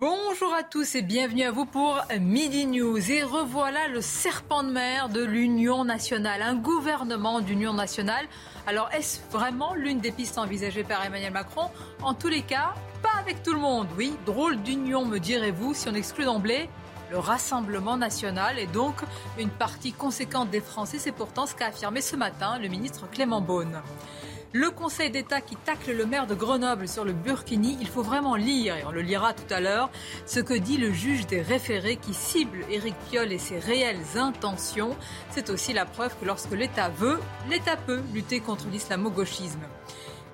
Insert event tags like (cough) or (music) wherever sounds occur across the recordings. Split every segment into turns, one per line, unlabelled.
Bonjour à tous et bienvenue à vous pour Midi News. Et revoilà le serpent de mer de l'Union nationale, un gouvernement d'Union nationale. Alors est-ce vraiment l'une des pistes envisagées par Emmanuel Macron? En tous les cas, pas avec tout le monde. Oui, drôle d'union me direz-vous si on exclut d'emblée le Rassemblement national et donc une partie conséquente des Français. C'est pourtant ce qu'a affirmé ce matin le ministre Clément Beaune. Le Conseil d'État qui tacle le maire de Grenoble sur le Burkini, il faut vraiment lire, et on le lira tout à l'heure, ce que dit le juge des référés qui cible Éric Piolle et ses réelles intentions. C'est aussi la preuve que lorsque l'État veut, l'État peut lutter contre l'islamo-gauchisme.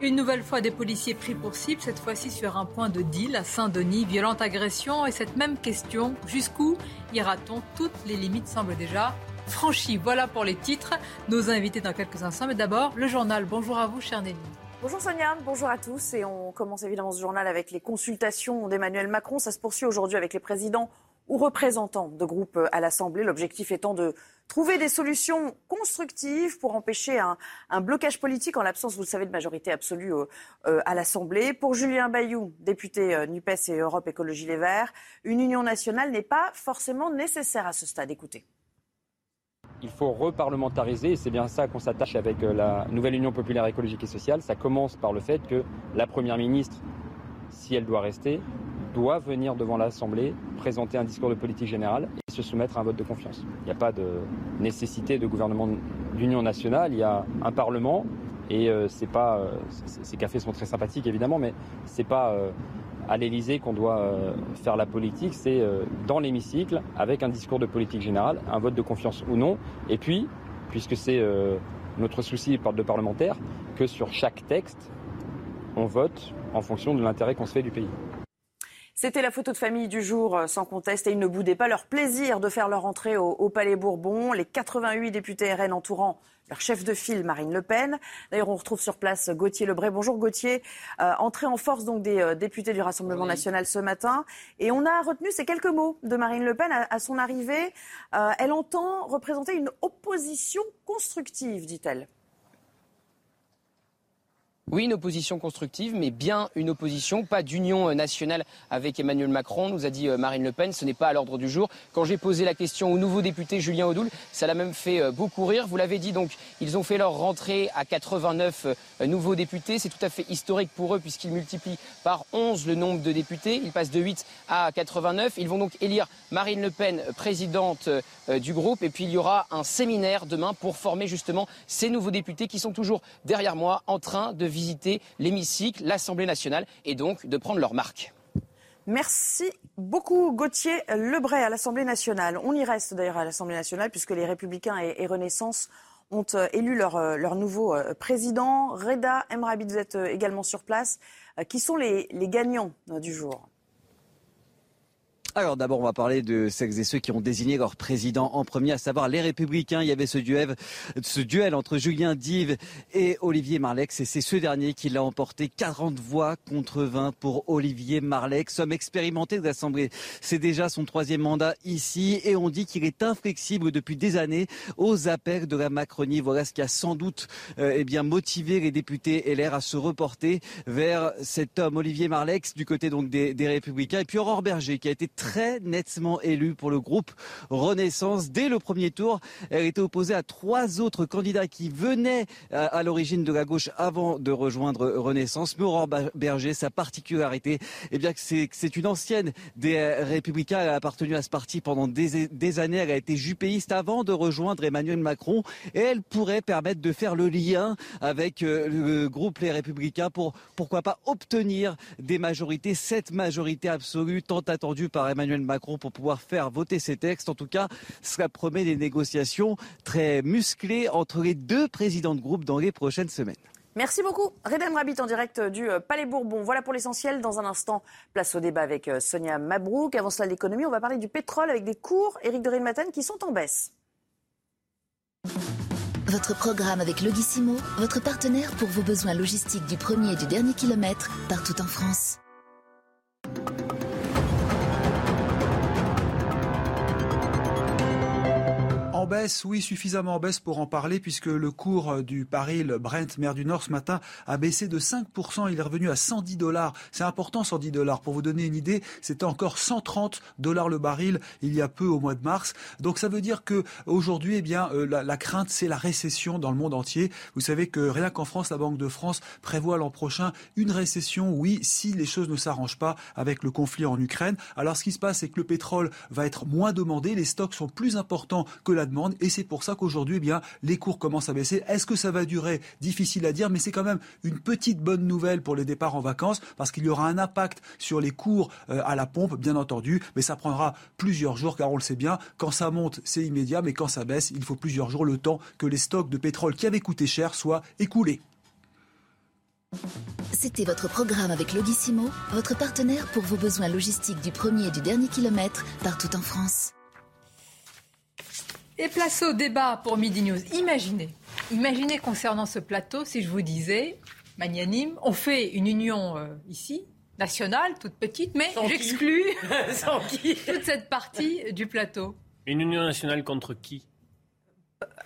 Une nouvelle fois des policiers pris pour cible, cette fois-ci sur un point de deal à Saint-Denis, violente agression et cette même question, jusqu'où ira-t-on? Toutes les limites semblent déjà franchi. Voilà pour les titres. Nos invités dans quelques instants. Mais d'abord, le journal. Bonjour à vous, chère Nelly.
Bonjour Sonia, bonjour à tous. Et on commence évidemment ce journal avec les consultations d'Emmanuel Macron. Ça se poursuit aujourd'hui avec les présidents ou représentants de groupes à l'Assemblée. L'objectif étant de trouver des solutions constructives pour empêcher un, blocage politique en l'absence, vous le savez, de majorité absolue euh, à l'Assemblée. Pour Julien Bayou, député euh, NUPES et Europe Écologie Les Verts, une union nationale n'est pas forcément nécessaire à ce stade. Écoutez.
Il faut reparlementariser et c'est bien ça qu'on s'attache avec euh, la nouvelle Union populaire écologique et sociale. Ça commence par le fait que la Première ministre, si elle doit rester, doit venir devant l'Assemblée présenter un discours de politique générale et se soumettre à un vote de confiance. Il n'y a pas de nécessité de gouvernement d'union nationale, il y a un Parlement et euh, c'est pas ces cafés sont très sympathiques évidemment mais c'est pas euh, à l'Elysée qu'on doit euh, faire la politique, c'est euh, dans l'hémicycle, avec un discours de politique générale, un vote de confiance ou non, et puis, puisque c'est euh, notre souci de parlementaire, que sur chaque texte, on vote en fonction de l'intérêt qu'on se fait du pays.
C'était la photo de famille du jour, sans conteste, et ils ne boudaient pas leur plaisir de faire leur entrée au, au Palais Bourbon. Les 88 députés RN entourant leur chef de file, Marine Le Pen. D'ailleurs, on retrouve sur place Gauthier Lebray. Bonjour Gauthier. Euh, entrée en force donc des euh, députés du Rassemblement oui. national ce matin. Et on a retenu ces quelques mots de Marine Le Pen à, à son arrivée. Euh, elle entend représenter une opposition constructive, dit-elle.
Oui, une opposition constructive, mais bien une opposition, pas d'union nationale avec Emmanuel Macron, nous a dit Marine Le Pen. Ce n'est pas à l'ordre du jour. Quand j'ai posé la question au nouveau député Julien Audoul, ça l'a même fait beaucoup rire. Vous l'avez dit, donc, ils ont fait leur rentrée à 89 nouveaux députés. C'est tout à fait historique pour eux puisqu'ils multiplient par 11 le nombre de députés. Ils passent de 8 à 89. Ils vont donc élire Marine Le Pen présidente du groupe. Et puis il y aura un séminaire demain pour former justement ces nouveaux députés qui sont toujours derrière moi en train de visiter l'hémicycle, l'Assemblée nationale et donc de prendre leur marque.
Merci beaucoup Gauthier Lebray à l'Assemblée nationale. On y reste d'ailleurs à l'Assemblée nationale puisque les Républicains et, Renaissance ont euh, élu leur, euh, nouveau euh, président. Reda Emrabi, vous êtes également sur place. Qui sont les gagnants du jour?
Alors d'abord, on va parler de celles et ceux qui ont désigné leur président en premier, à savoir les Républicains. Il y avait ce duel, ce duel entre Julien Dive et Olivier Marlex, et c'est ce dernier qui l'a emporté 40 voix contre 20 pour Olivier Marlex, homme expérimenté de l'Assemblée. C'est déjà son troisième mandat ici, et on dit qu'il est inflexible depuis des années aux appels de la Macronie. Voilà ce qui a sans doute euh, eh bien motivé les députés LR à se reporter vers cet homme, Olivier Marlex, du côté donc des, des Républicains, et puis Aurore Berger, qui a été très nettement élue pour le groupe Renaissance. Dès le premier tour, elle était opposée à trois autres candidats qui venaient à, à l'origine de la gauche avant de rejoindre Renaissance. Mais Aurore Berger, sa particularité, eh bien, c'est c'est une ancienne des Républicains. Elle a appartenu à ce parti pendant des, des années. Elle a été jupéiste avant de rejoindre Emmanuel Macron. Et elle pourrait permettre de faire le lien avec le groupe Les Républicains pour, pourquoi pas, obtenir des majorités, cette majorité absolue tant attendue par Emmanuel Macron pour pouvoir faire voter ces textes. En tout cas, cela promet des négociations très musclées entre les deux présidents de groupe dans les prochaines semaines.
Merci beaucoup. Reden Rabbit en direct du euh, Palais Bourbon. Voilà pour l'essentiel. Dans un instant, place au débat avec euh, Sonia Mabrouk. Avant cela, l'économie, on va parler du pétrole avec des cours, Éric de Matin, qui sont en baisse.
Votre programme avec Logissimo, votre partenaire pour vos besoins logistiques du premier et du dernier kilomètre, partout en France.
Baisse, oui, suffisamment en baisse pour en parler, puisque le cours du baril Brent, mer du Nord, ce matin, a baissé de 5%. Il est revenu à 110 dollars. C'est important, 110 dollars. Pour vous donner une idée, c'était encore 130 dollars le baril il y a peu, au mois de mars. Donc ça veut dire que aujourd'hui, eh bien, euh, la, la, crainte, c'est la récession dans le monde entier. Vous savez que rien qu'en France, la Banque de France prévoit l'an prochain une récession, oui, si les choses ne s'arrangent pas avec le conflit en Ukraine. Alors ce qui se passe, c'est que le pétrole va être moins demandé, les stocks sont plus importants que la demande et c'est pour ça qu'aujourd'hui, eh bien, les cours commencent à baisser. Est-ce que ça va durer? Difficile à dire, mais c'est quand même une petite bonne nouvelle pour les départs en vacances parce qu'il y aura un impact sur les cours euh, à la pompe, bien entendu, mais ça prendra plusieurs jours car on le sait bien, quand ça monte, c'est immédiat, mais quand ça baisse, il faut plusieurs jours le temps que les stocks de pétrole qui avaient coûté cher soient écoulés.
C'était votre programme avec Logissimo, votre partenaire pour vos besoins logistiques du premier et du dernier kilomètre partout en France.
Et place au débat pour Midi News. Imaginez, imaginez concernant ce plateau si je vous disais, magnanime, on fait une union euh, ici, nationale, toute petite, mais j'exclus (laughs) (laughs) toute cette partie du plateau.
Une union nationale contre qui?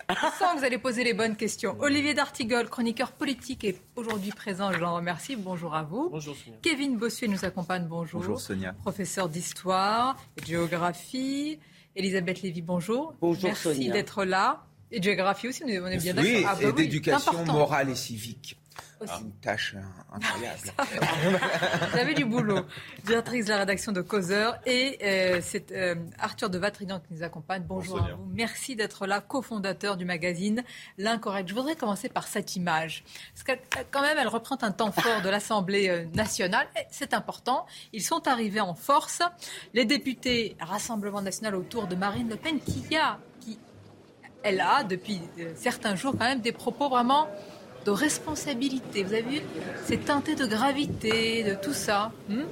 Je sens que vous allez poser les bonnes questions. Olivier D'Artigol, chroniqueur politique, est aujourd'hui présent. Je l'en remercie. Bonjour à vous.
Bonjour Sonia.
Kevin Bossuet nous accompagne. Bonjour.
Bonjour Sonia.
Professeur d'histoire géographie. Elisabeth Lévy, bonjour.
Bonjour
Merci d'être là. Et de géographie aussi, on est bien d'accord.
Oui,
ah, bah
et
oui,
d'éducation morale et civique.
Aussi.
Une tâche euh, incroyable. (laughs)
Vous avez du boulot. Directrice de la rédaction de Causeur. Et euh, c'est euh, Arthur de Vatrigan qui nous accompagne. Bonjour
Bonjour,
à vous. Merci d'être là, cofondateur du magazine L'Incorrect. Je voudrais commencer par cette image. Parce que quand même, elle représente un temps fort de l'Assemblée euh, nationale. C'est important. Ils sont arrivés en force. Les députés Rassemblement national autour de Marine Le Pen qui a, qui, elle a depuis euh, certains jours quand même des propos vraiment de responsabilité. Vous avez vu C'est teinté de gravité, de tout ça. Hmm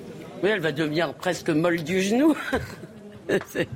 Oui, elle va devenir presque molle du genou. (laughs) C'est-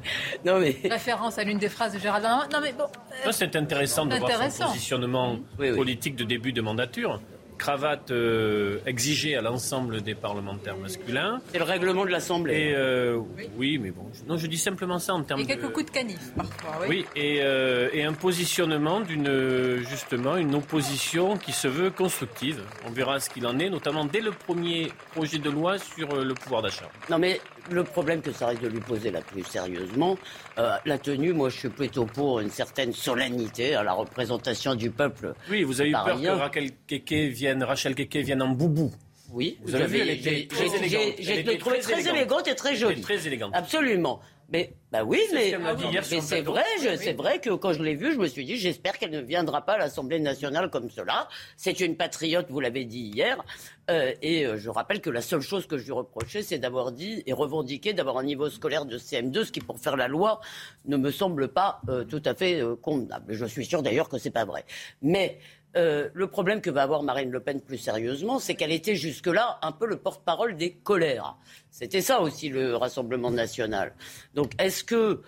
non mais
Référence à l'une des phrases de Gérald Darmanin. Non mais bon, euh,
Ça, C'est intéressant de voir son positionnement
Oui, oui.
politique de début de mandature. Cravate euh, exigée à l'ensemble des parlementaires masculins.
c'est le règlement de l'Assemblée.
Et euh, oui, mais bon, non, je dis simplement ça en termes
y a quelques
de...
coups de canif parfois. Oui.
Oui, et, euh, et un positionnement d'une justement une opposition qui se veut constructive. On verra ce qu'il en est, notamment dès le premier projet de loi sur euh, le pouvoir d'achat.
Non mais le problème que ça risque de lui poser là plus sérieusement, euh, la tenue, moi je suis plutôt pour une certaine solennité à la représentation du peuple.
Oui, vous avez eu peur que Raquel Keke vienne, Rachel Keke vienne en boubou.
Oui,
Vous avez vu,
j'ai-
était
j'ai-
très élégante.
trouvé
très élégante.
et très jolie.
très élégante.
Absolument. Mais bah oui,
C'est ce
mais
le
c'est vrai,
Oui.
c'est vrai que quand je l'ai vue, je me suis dit, j'espère qu'elle ne viendra pas à l'Assemblée nationale comme cela. C'est une patriote, vous l'avez dit hier, Euh, et euh, je rappelle que la seule chose que je lui reprochais, c'est d'avoir dit et revendiqué d'avoir un niveau scolaire de CM2, ce qui pour faire la loi ne me semble pas euh, tout à fait euh, convenable. Je suis sûr d'ailleurs que c'est pas vrai. Mais euh, le problème que va avoir Marine Le Pen plus sérieusement, c'est qu'elle était jusque-là un peu le porte-parole des colères. C'était ça aussi le Rassemblement national. Donc est-ce que,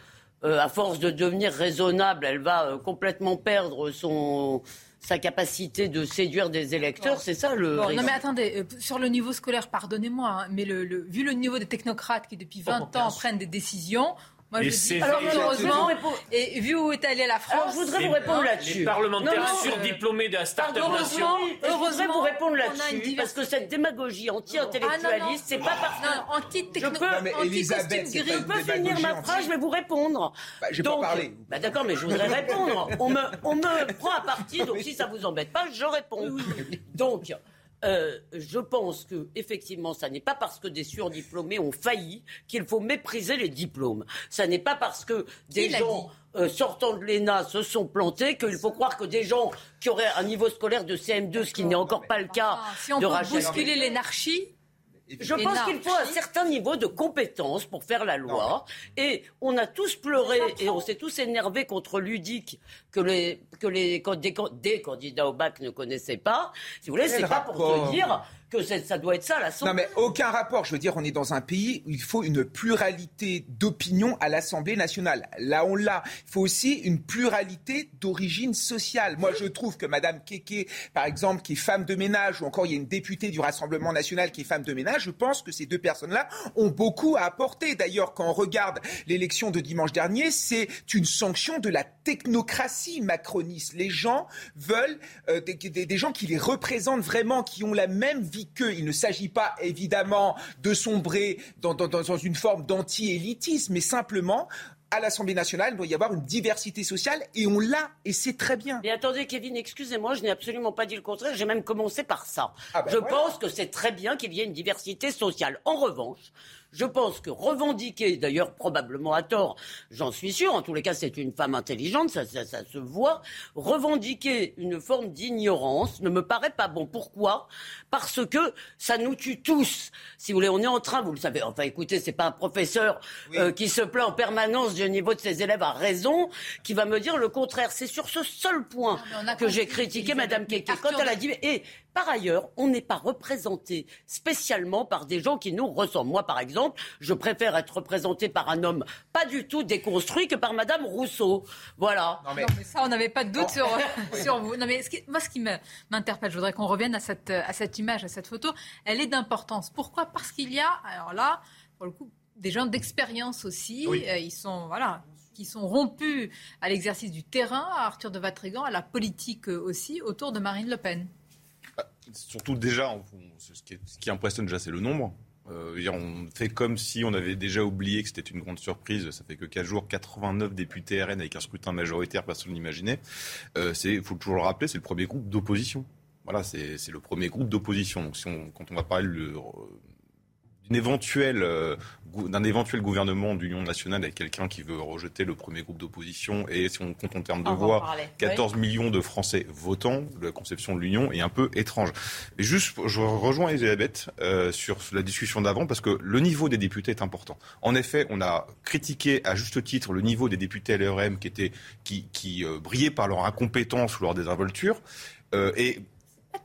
euh, à force de devenir raisonnable, elle va euh, complètement perdre son sa capacité de séduire des électeurs, c'est ça le.
Bon, non mais attendez, sur le niveau scolaire, pardonnez-moi, hein, mais le, le- vu le niveau des technocrates qui depuis 20
bien
ans prennent des décisions, moi
Et
je dis heureusement,
Alors, répondre-
et vu où est allée la France,
Alors, je voudrais
Les-
vous répondre là-dessus.
Les parlementaires
Non, non,
surdiplômés de la Start-up Nation.
heureusement,
Je voudrais
heureusement,
vous répondre là-dessus, parce que cette démagogie
Ah,
anti-intellectualiste, c'est pas parce que.
non, anti-techno,
Je peux-
Non, mais Elisabeth,
anti-costume
c'est
gris.
Je peux finir ma phrase, je vais vous répondre.
Bah, j'ai pas parlé.
Bah d'accord, mais je voudrais (laughs) répondre. On me, on me prend à partie, donc si ça vous embête pas, je réponds. Donc, euh, je pense que effectivement, ça n'est pas parce que des surdiplômés ont failli qu'il faut mépriser les diplômes. Ça n'est pas parce que des
Qui
gens euh, sortant de l'ENA se sont plantés qu'il faut croire que des gens qui auraient un niveau scolaire de CM2, ce qui n'est encore pas le cas
Ah, si on
de
peut
Rachel
bousculer l'énarchie,
Je pense qu'il faut un certain niveau de compétence pour faire la loi. Et on a tous pleuré et on s'est tous énervés contre Ludic que les, que les des, des candidats au bac ne connaissaient pas. Si vous voulez, c'est pas pour te dire ça doit être ça l'Assemblée.
Non mais aucun rapport. Je veux dire, on est dans un pays où il faut une pluralité d'opinions à l'Assemblée nationale. Là, on l'a. Il faut aussi une pluralité d'origine sociale. Moi, je trouve que Madame Keke, par exemple, qui est femme de ménage, ou encore il y a une députée du Rassemblement national qui est femme de ménage, je pense que ces deux personnes-là ont beaucoup à apporter. D'ailleurs, quand on regarde l'élection de dimanche dernier, c'est une sanction de la technocratie macroniste. Les gens veulent euh, des- des gens qui les représentent vraiment, qui ont la même vie qu'eux. Il ne s'agit pas évidemment de sombrer dans, dans- dans- dans une forme d'anti-élitisme, mais simplement à l'Assemblée nationale, il doit y avoir une diversité sociale et on l'a et c'est très bien.
Mais attendez, Kevin, excusez-moi, je n'ai absolument pas dit le contraire. J'ai même commencé par ça.
ben
je
voilà.
pense que c'est très bien qu'il y ait une diversité sociale. En revanche, je pense que revendiquer, d'ailleurs probablement à tort, j'en suis sûr, en tous les cas c'est une femme intelligente, ça, ça- ça se voit, revendiquer une forme d'ignorance ne me paraît pas bon. Pourquoi? Parce que ça nous tue tous. Si vous voulez, on est en train, vous le savez, enfin écoutez, c'est pas un professeur euh, qui se plaint en permanence du niveau de ses élèves à raison, qui va me dire le contraire. C'est sur ce seul point que j'ai critiqué. Madame Keke quand elle a dit et par ailleurs, on n'est pas représenté spécialement par des gens qui nous ressemblent. Moi, par exemple, je préfère être représenté par un homme pas du tout déconstruit que par Madame Rousseau. Voilà.
Non, mais ça, on n'avait pas de doute sur, (laughs) sur vous. Non, mais ce qui- moi, ce qui me- m'interpelle, je voudrais qu'on revienne à cette, à cette image, à cette photo. Elle est d'importance. Pourquoi? Parce qu'il y a, alors là, pour le coup, des gens d'expérience aussi.
Oui.
Euh, ils sont, voilà, qui sont rompus à l'exercice du terrain, à Arthur de Vatrigan, à la politique euh, aussi, autour de Marine Le Pen.
Surtout déjà, on- ce qui, est- ce qui impressionne déjà, c'est le nombre. Euh, on fait comme si on avait déjà oublié que c'était une grande surprise. Ça fait que 4 jours, 89 députés RN avec un scrutin majoritaire, personne n'imaginait. Euh, c'est, faut toujours le rappeler, c'est le premier groupe d'opposition. Voilà, c'est, c'est le premier groupe d'opposition. Donc, si on, quand on va parler de- euh, d'un éventuel gouvernement d'union nationale avec quelqu'un qui veut rejeter le premier groupe d'opposition, et si on compte en termes de
On
voix,
parler.
14 millions de Français votants, la conception de l'Union est un peu étrange. Juste, je rejoins Elisabeth euh, sur la discussion d'avant, parce que le niveau des députés est important. En effet, on a critiqué à juste titre le niveau des députés LRM qui, étaient, qui, qui euh, brillaient par leur incompétence ou leur désinvolture. Euh, et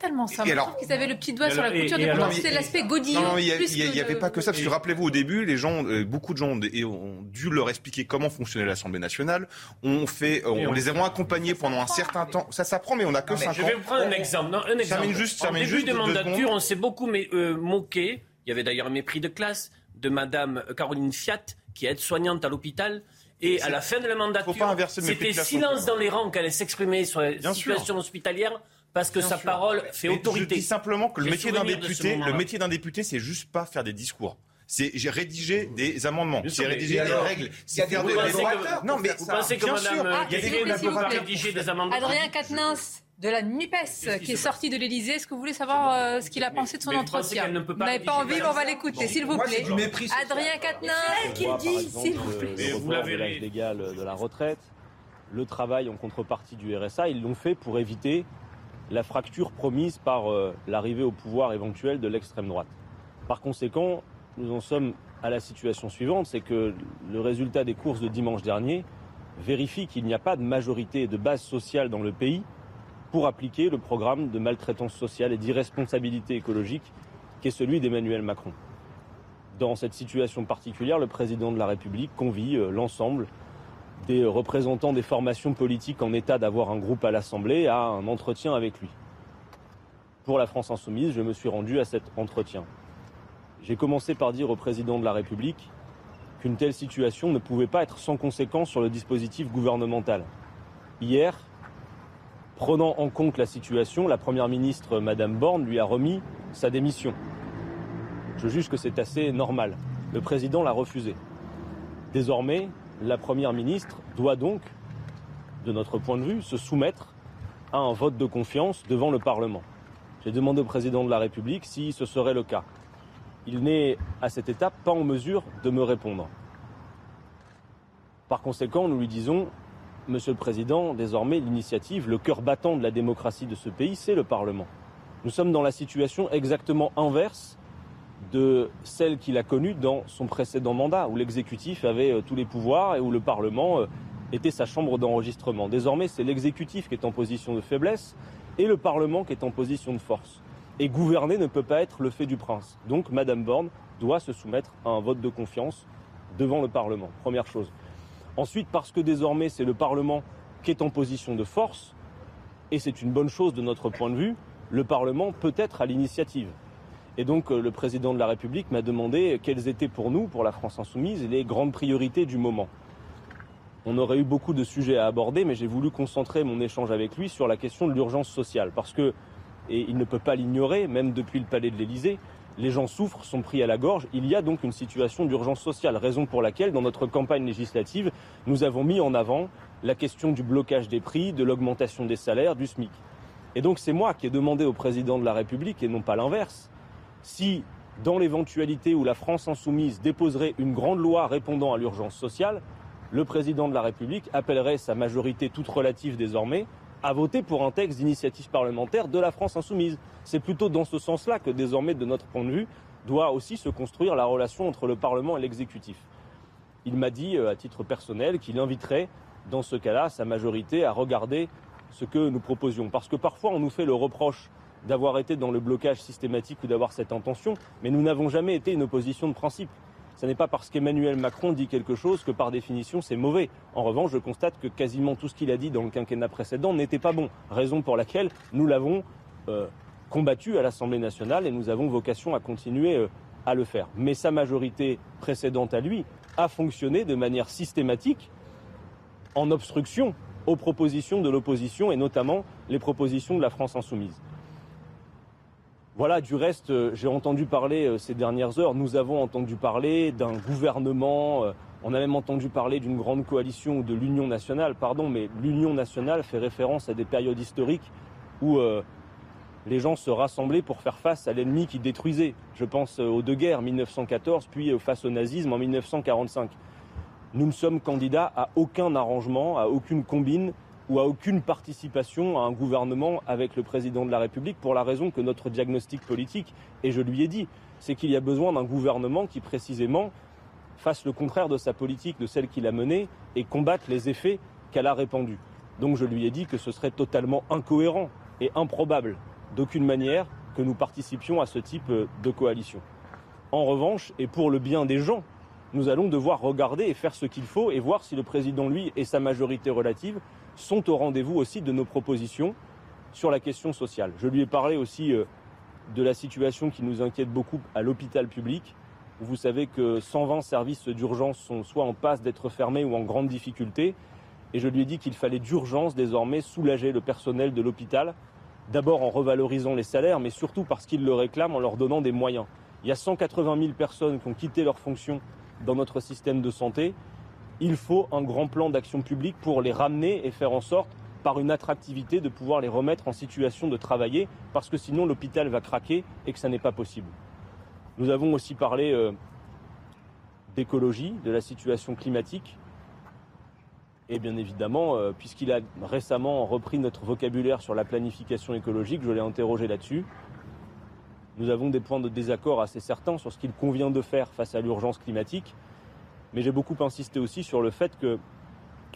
tellement ça.
Et alors-
trouve qu'ils avaient le petit doigt
Et
sur la
alors- et-
couture
et
du
alors-
bouton. C'était l'aspect godillon.
non, il n'y avait pas que ça. Parce que rappelez-vous, au début, les gens, euh, beaucoup de gens ont, et ont dû leur expliquer comment fonctionnait l'Assemblée nationale. On fait, euh,
Et
on,
on-
les a accompagnés pendant un certain temps. Ça s'apprend, mais on n'a que 5 ans.
Je vais vous prendre un exemple. Non, un exemple.
Termine juste,
en
termine
début
juste
de mandature, on s'est beaucoup mais, euh, moqué. Il y avait d'ailleurs un mépris de classe de Madame Caroline Fiat, qui est aide-soignante à l'hôpital. Et à la fin de la mandature,
de
c'était silence dans les rangs qu'elle allait s'exprimer sur la
Bien sûr.
situation hospitalière parce que
Bien
sa
sûr.
parole fait
Mais
autorité.
Je dis simplement que le
J'ai
métier d'un député, le métier d'un député, c'est juste pas faire des discours. C'est j'ai rédigé des amendements, rédiger
et
des
alors
règles, c'est faire des
collaborateurs
Non, mais
Vous pensez que
bien
Madame,
sûr,
euh,
il y a des
Kennedy
collaborateurs
va rédiger des amendements
Adrien Quatennens de la NUPES qui est sorti de l'Elysée. Est-ce que vous voulez savoir euh, ce qu'il a pensé de son
vous
entretien
peut
Vous n'avez pas envie, on va l'écouter, s'il vous plaît. Adrien Quatennens,
par exemple,
s'il vous
le-
plaît.
de l'âge légal de la retraite, le travail en contrepartie du RSA, ils l'ont fait pour éviter la fracture promise par euh, l'arrivée au pouvoir éventuelle de l'extrême droite. Par conséquent, nous en sommes à la situation suivante, c'est que le résultat des courses de dimanche dernier vérifie qu'il n'y a pas de majorité et de base sociale dans le pays pour appliquer le programme de maltraitance sociale et d'irresponsabilité écologique qui est celui d'Emmanuel Macron. Dans cette situation particulière, le président de la République convie euh, l'ensemble des représentants des formations politiques en état d'avoir un groupe à l'Assemblée à un entretien avec lui. Pour la France insoumise, je me suis rendu à cet entretien. J'ai commencé par dire au président de la République qu'une telle situation ne pouvait pas être sans conséquence sur le dispositif gouvernemental. Hier, prenant en compte la situation, la Première ministre, Madame Borne, lui a remis sa démission. Je juge que c'est assez normal. Le président l'a refusé. Désormais, la Première ministre doit donc, de notre point de vue, se soumettre à un vote de confiance devant le Parlement. J'ai demandé au président de la République si ce serait le cas. Il n'est, à cette étape, pas en mesure de me répondre. Par conséquent, nous lui disons, Monsieur le Président, désormais, l'initiative, le cœur battant de la démocratie de ce pays, c'est le Parlement. Nous sommes dans la situation exactement inverse de celle qu'il a connue dans son précédent mandat, où l'exécutif avait euh, tous les pouvoirs et où le Parlement euh, était sa chambre d'enregistrement. Désormais, c'est l'exécutif qui est en position de faiblesse et le Parlement qui est en position de force. Et gouverner ne peut pas être le fait du prince. Donc, Madame Borne doit se soumettre à un vote de confiance devant le Parlement. Première chose. Ensuite, parce que désormais, c'est le Parlement qui est en position de force, et c'est une bonne chose de notre point de vue, le Parlement peut être à l'initiative. Et donc euh, le président de la République m'a demandé quelles étaient pour nous, pour la France insoumise, les grandes priorités du moment. On aurait eu beaucoup de sujets à aborder, mais j'ai voulu concentrer mon échange avec lui sur la question de l'urgence sociale, parce que, et il ne peut pas l'ignorer, même depuis le palais de l'Élysée, les gens souffrent, sont pris à la gorge. Il y a donc une situation d'urgence sociale, raison pour laquelle, dans notre campagne législative, nous avons mis en avant la question du blocage des prix, de l'augmentation des salaires, du SMIC. Et donc c'est moi qui ai demandé au président de la République, et non pas l'inverse, si, dans l'éventualité où la France insoumise déposerait une grande loi répondant à l'urgence sociale, le président de la République appellerait sa majorité toute relative désormais à voter pour un texte d'initiative parlementaire de la France insoumise. C'est plutôt dans ce sens-là que désormais, de notre point de vue, doit aussi se construire la relation entre le Parlement et l'exécutif. Il m'a dit, euh, à titre personnel, qu'il inviterait, dans ce cas-là, sa majorité à regarder ce que nous proposions. Parce que parfois, on nous fait le reproche d'avoir été dans le blocage systématique ou d'avoir cette intention, mais nous n'avons jamais été une opposition de principe. Ce n'est pas parce qu'Emmanuel Macron dit quelque chose que par définition c'est mauvais. En revanche, je constate que quasiment tout ce qu'il a dit dans le quinquennat précédent n'était pas bon, raison pour laquelle nous l'avons euh, combattu à l'Assemblée nationale et nous avons vocation à continuer euh, à le faire. Mais sa majorité précédente à lui a fonctionné de manière systématique en obstruction aux propositions de l'opposition et notamment les propositions de la France insoumise. Voilà, du reste, euh, j'ai entendu parler euh, ces dernières heures, nous avons entendu parler d'un gouvernement, euh, on a même entendu parler d'une grande coalition ou de l'Union nationale, pardon, mais l'Union nationale fait référence à des périodes historiques où les gens se rassemblaient pour faire face à l'ennemi qui détruisait. Je pense aux deux guerres, 1914, puis face au nazisme en 1945. Nous ne sommes candidats à aucun arrangement, à aucune combine ou à aucune participation à un gouvernement avec le président de la République pour la raison que notre diagnostic politique, et je lui ai dit, c'est qu'il y a besoin d'un gouvernement qui précisément fasse le contraire de sa politique, de celle qu'il a menée, et combatte les effets qu'elle a répandus. Donc je lui ai dit que ce serait totalement incohérent et improbable d'aucune manière que nous participions à ce type de coalition. En revanche, et pour le bien des gens, nous allons devoir regarder et faire ce qu'il faut et voir si le président, lui, et sa majorité relative sont au rendez-vous aussi de nos propositions sur la question sociale. Je lui ai parlé aussi euh, de la situation qui nous inquiète beaucoup à l'hôpital public. Vous savez que 120 services d'urgence sont soit en passe d'être fermés ou en grande difficulté. Et je lui ai dit qu'il fallait d'urgence désormais soulager le personnel de l'hôpital, d'abord en revalorisant les salaires, mais surtout parce qu'ils le réclament en leur donnant des moyens. Il y a 180 000 personnes qui ont quitté leurs fonctions dans notre système de santé il faut un grand plan d'action publique pour les ramener et faire en sorte, par une attractivité, de pouvoir les remettre en situation de travailler, parce que sinon l'hôpital va craquer et que ça n'est pas possible. Nous avons aussi parlé euh, d'écologie, de la situation climatique. Et bien évidemment, euh, puisqu'il a récemment repris notre vocabulaire sur la planification écologique, je l'ai interrogé là-dessus. Nous avons des points de désaccord assez certains sur ce qu'il convient de faire face à l'urgence climatique. Mais j'ai beaucoup insisté aussi sur le fait que,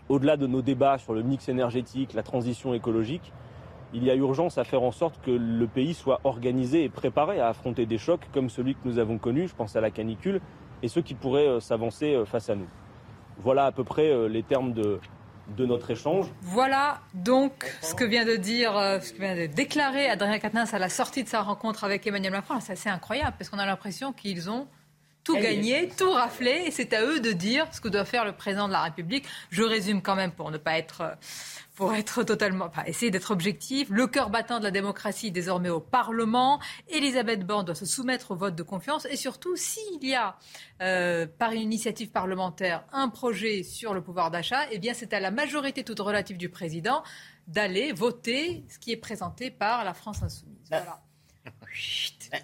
au-delà de nos débats sur le mix énergétique, la transition écologique, il y a urgence à faire en sorte que le pays soit organisé et préparé à affronter des chocs comme celui que nous avons connu, je pense à la canicule, et ceux qui pourraient euh, s'avancer euh, face à nous. Voilà à peu près euh, les termes de, de notre échange.
Voilà donc ce que vient de dire, ce que vient de déclarer Adrien Quatennens à la sortie de sa rencontre avec Emmanuel Macron. C'est assez incroyable parce qu'on a l'impression qu'ils ont tout gagner, tout rafler, et c'est à eux de dire ce que doit faire le président de la République. Je résume quand même pour ne pas être, pour être totalement, enfin, essayer d'être objectif. Le cœur battant de la démocratie désormais au Parlement. Elisabeth Borne doit se soumettre au vote de confiance, et surtout s'il y a euh, par une initiative parlementaire un projet sur le pouvoir d'achat, eh bien c'est à la majorité toute relative du président d'aller voter ce qui est présenté par la France insoumise. Bah, voilà.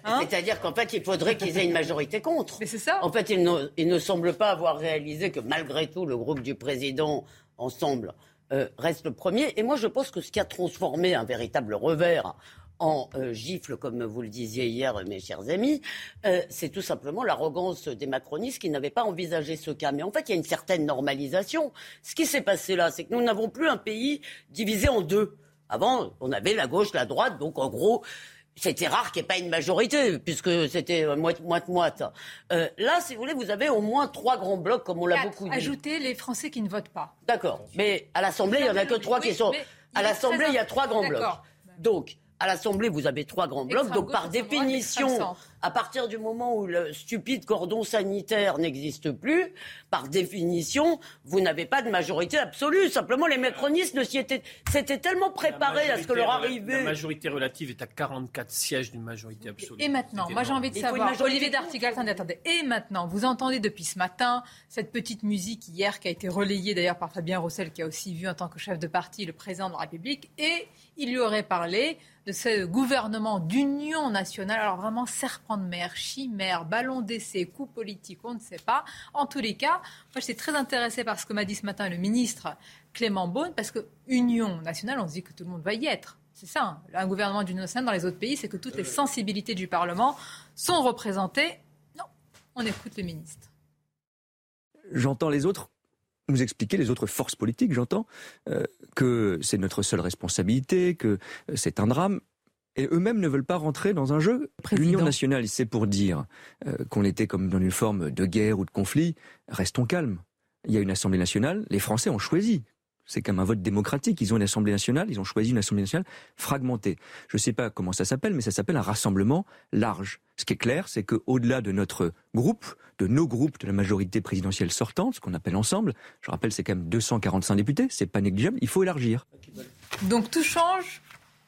Hein C'est-à-dire qu'en fait, il faudrait qu'ils aient une majorité contre.
Mais c'est ça.
En fait, il ne, il ne, semble pas avoir réalisé que malgré tout, le groupe du président, ensemble, euh, reste le premier. Et moi, je pense que ce qui a transformé un véritable revers en euh, gifle, comme vous le disiez hier, mes chers amis, euh, c'est tout simplement l'arrogance des macronistes qui n'avaient pas envisagé ce cas. Mais en fait, il y a une certaine normalisation. Ce qui s'est passé là, c'est que nous n'avons plus un pays divisé en deux. Avant, on avait la gauche, la droite, donc en gros, c'était rare qu'il n'y ait pas une majorité, puisque c'était moite-moite. Euh, là, si vous voulez, vous avez au moins trois grands blocs, comme on l'a beaucoup dit.
Ajoutez les Français qui ne votent pas.
D'accord. Mais à l'Assemblée, il n'y en a que trois qui sont. À l'Assemblée, il y a trois grands blocs. Donc, à l'Assemblée, vous avez trois grands blocs. Donc, par définition, à partir du moment où le stupide cordon sanitaire n'existe plus, par définition, vous n'avez pas de majorité absolue. Simplement, les macronistes ne s'y étaient, s'étaient tellement préparés à ce que leur arrivée.
La majorité relative est à 44 sièges d'une majorité absolue.
Et maintenant, moi j'ai envie de savoir, Olivier D'Artigal, attendez, attendez. Et maintenant, vous entendez depuis ce matin cette petite musique hier qui a été relayée d'ailleurs par Fabien Roussel, qui a aussi vu en tant que chef de parti le président de la République, et il lui aurait parlé de ce gouvernement d'union nationale. Alors vraiment, serpent de mer, chimère, ballon d'essai, coup politique, on ne sait pas. En tous les cas, moi je suis très intéressée par ce que m'a dit ce matin le ministre Clément Beaune, parce que union nationale, on se dit que tout le monde va y être. C'est ça, hein. un gouvernement d'union nationale dans les autres pays, c'est que toutes les sensibilités du Parlement sont représentées. Non, on écoute le ministre.
J'entends les autres nous expliquer, les autres forces politiques, j'entends, euh, que c'est notre seule responsabilité, que euh, c'est un drame. Et eux-mêmes ne veulent pas rentrer dans un jeu. L'Union nationale, c'est pour dire euh, qu'on était comme dans une forme de guerre ou de conflit. Restons calmes. Il y a une Assemblée nationale. Les Français ont choisi c'est comme un vote démocratique. Ils ont une Assemblée nationale, ils ont choisi une Assemblée nationale fragmentée. Je ne sais pas comment ça s'appelle, mais ça s'appelle un rassemblement large. Ce qui est clair, c'est qu'au-delà de notre groupe, de nos groupes de la majorité présidentielle sortante, ce qu'on appelle ensemble, je rappelle, c'est quand même 245 députés, c'est pas négligeable, il faut élargir.
Donc tout change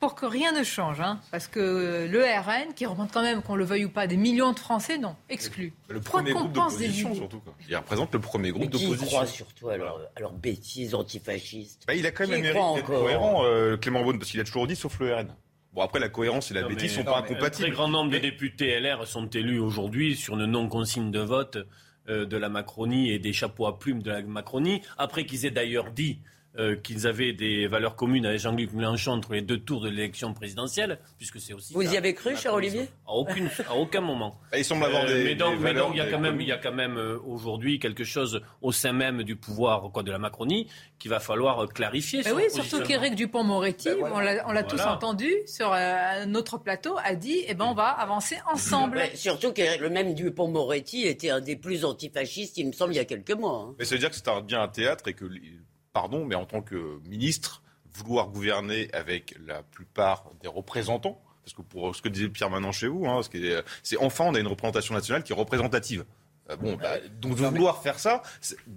pour que rien ne change. Hein, parce que le RN, qui représente quand même, qu'on le veuille ou pas, des millions de Français, non, exclu.
Le premier groupe d'opposition, surtout. Quoi. Il représente le premier groupe d'opposition.
Qui croit surtout à leurs bêtises antifascistes
bah, Il a quand même mérite d'être cohérent, euh, Clément Beaune, parce qu'il a toujours dit, sauf le RN. Bon, après, la cohérence et la bêtise ne sont pas incompatibles. Un
très grand nombre de députés LR sont élus aujourd'hui sur une non-consigne de vote euh, de la Macronie et des chapeaux à plumes de la Macronie, après qu'ils aient d'ailleurs dit euh, qu'ils avaient des valeurs communes avec Jean-Luc Mélenchon entre les deux tours de l'élection présidentielle, puisque c'est aussi.
Vous y avez cru, cher Olivier
à, aucune, à aucun moment. (laughs)
Bah, ils semblent avoir euh, des.
mais donc, mais donc il y a quand même, il y a quand même euh, aujourd'hui quelque chose au sein même du pouvoir quoi, de la Macronie qu'il va falloir clarifier.
Mais oui, surtout qu'Éric Dupont-Moretti, ben on l'a tous entendu sur notre plateau, a dit eh ben, on va avancer ensemble.
surtout que le même Dupont-Moretti était un des plus antifascistes, il me semble, il y a quelques mois. Hein.
Mais ça veut dire que c'est bien un théâtre et que pardon, mais en tant que ministre, vouloir gouverner avec la plupart des représentants, parce que pour ce que disait Pierre Manon chez vous, hein, c'est enfin on a une représentation nationale qui est représentative. Euh, bon, bah, donc de vouloir faire ça,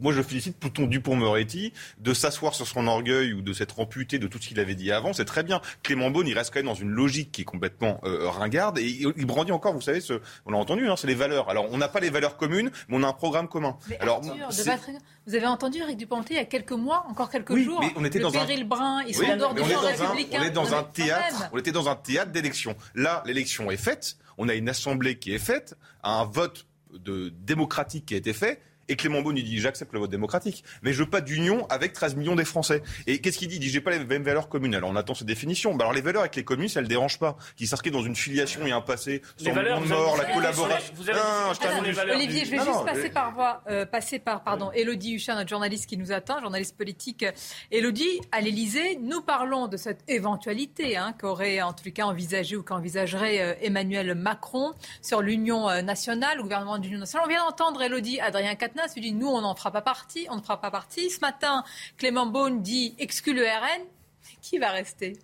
moi je félicite Pouton Dupont-Moretti de s'asseoir sur son orgueil ou de s'être amputé de tout ce qu'il avait dit avant, c'est très bien. Clément Beaune, il reste quand même dans une logique qui est complètement euh, ringarde et il, brandit encore, vous savez, ce, on l'a entendu, hein, c'est les valeurs. Alors on n'a pas les valeurs communes, mais on a un programme commun. Alors,
vous avez entendu Eric Dupont-Moretti il y a quelques mois, encore quelques
oui,
jours,
mais on était
le
dans
Péril un... Brun, ils sont en dehors du champ républicain.
On est dans un théâtre, on était dans un théâtre d'élection. Là, l'élection est faite, on a une assemblée qui est faite, un vote de démocratique qui a été fait. Et Clément Beaune, il dit j'accepte le vote démocratique, mais je veux pas d'union avec 13 millions des Français. Et qu'est-ce qu'il dit Il dit j'ai pas les mêmes valeurs communes. Alors on attend ces définitions. Bah alors les valeurs avec les communes, ça le dérange pas. Qui s'inscrit dans une filiation et un passé,
sans de mort,
la collaboration.
Olivier, je vais juste passer par voie, euh, passer par pardon, Elodie Huchin, notre journaliste qui nous attend, journaliste politique. Elodie, à l'Elysée, nous parlons de cette éventualité hein, qu'aurait en tout cas envisagé ou qu'envisagerait euh, Emmanuel Macron sur l'Union euh, nationale, le gouvernement d'union nationale. On vient d'entendre Elodie Adrien se dit nous, on n'en fera pas partie, on ne fera pas partie. Ce matin, Clément Beaune dit exclut le RN. Qui va rester?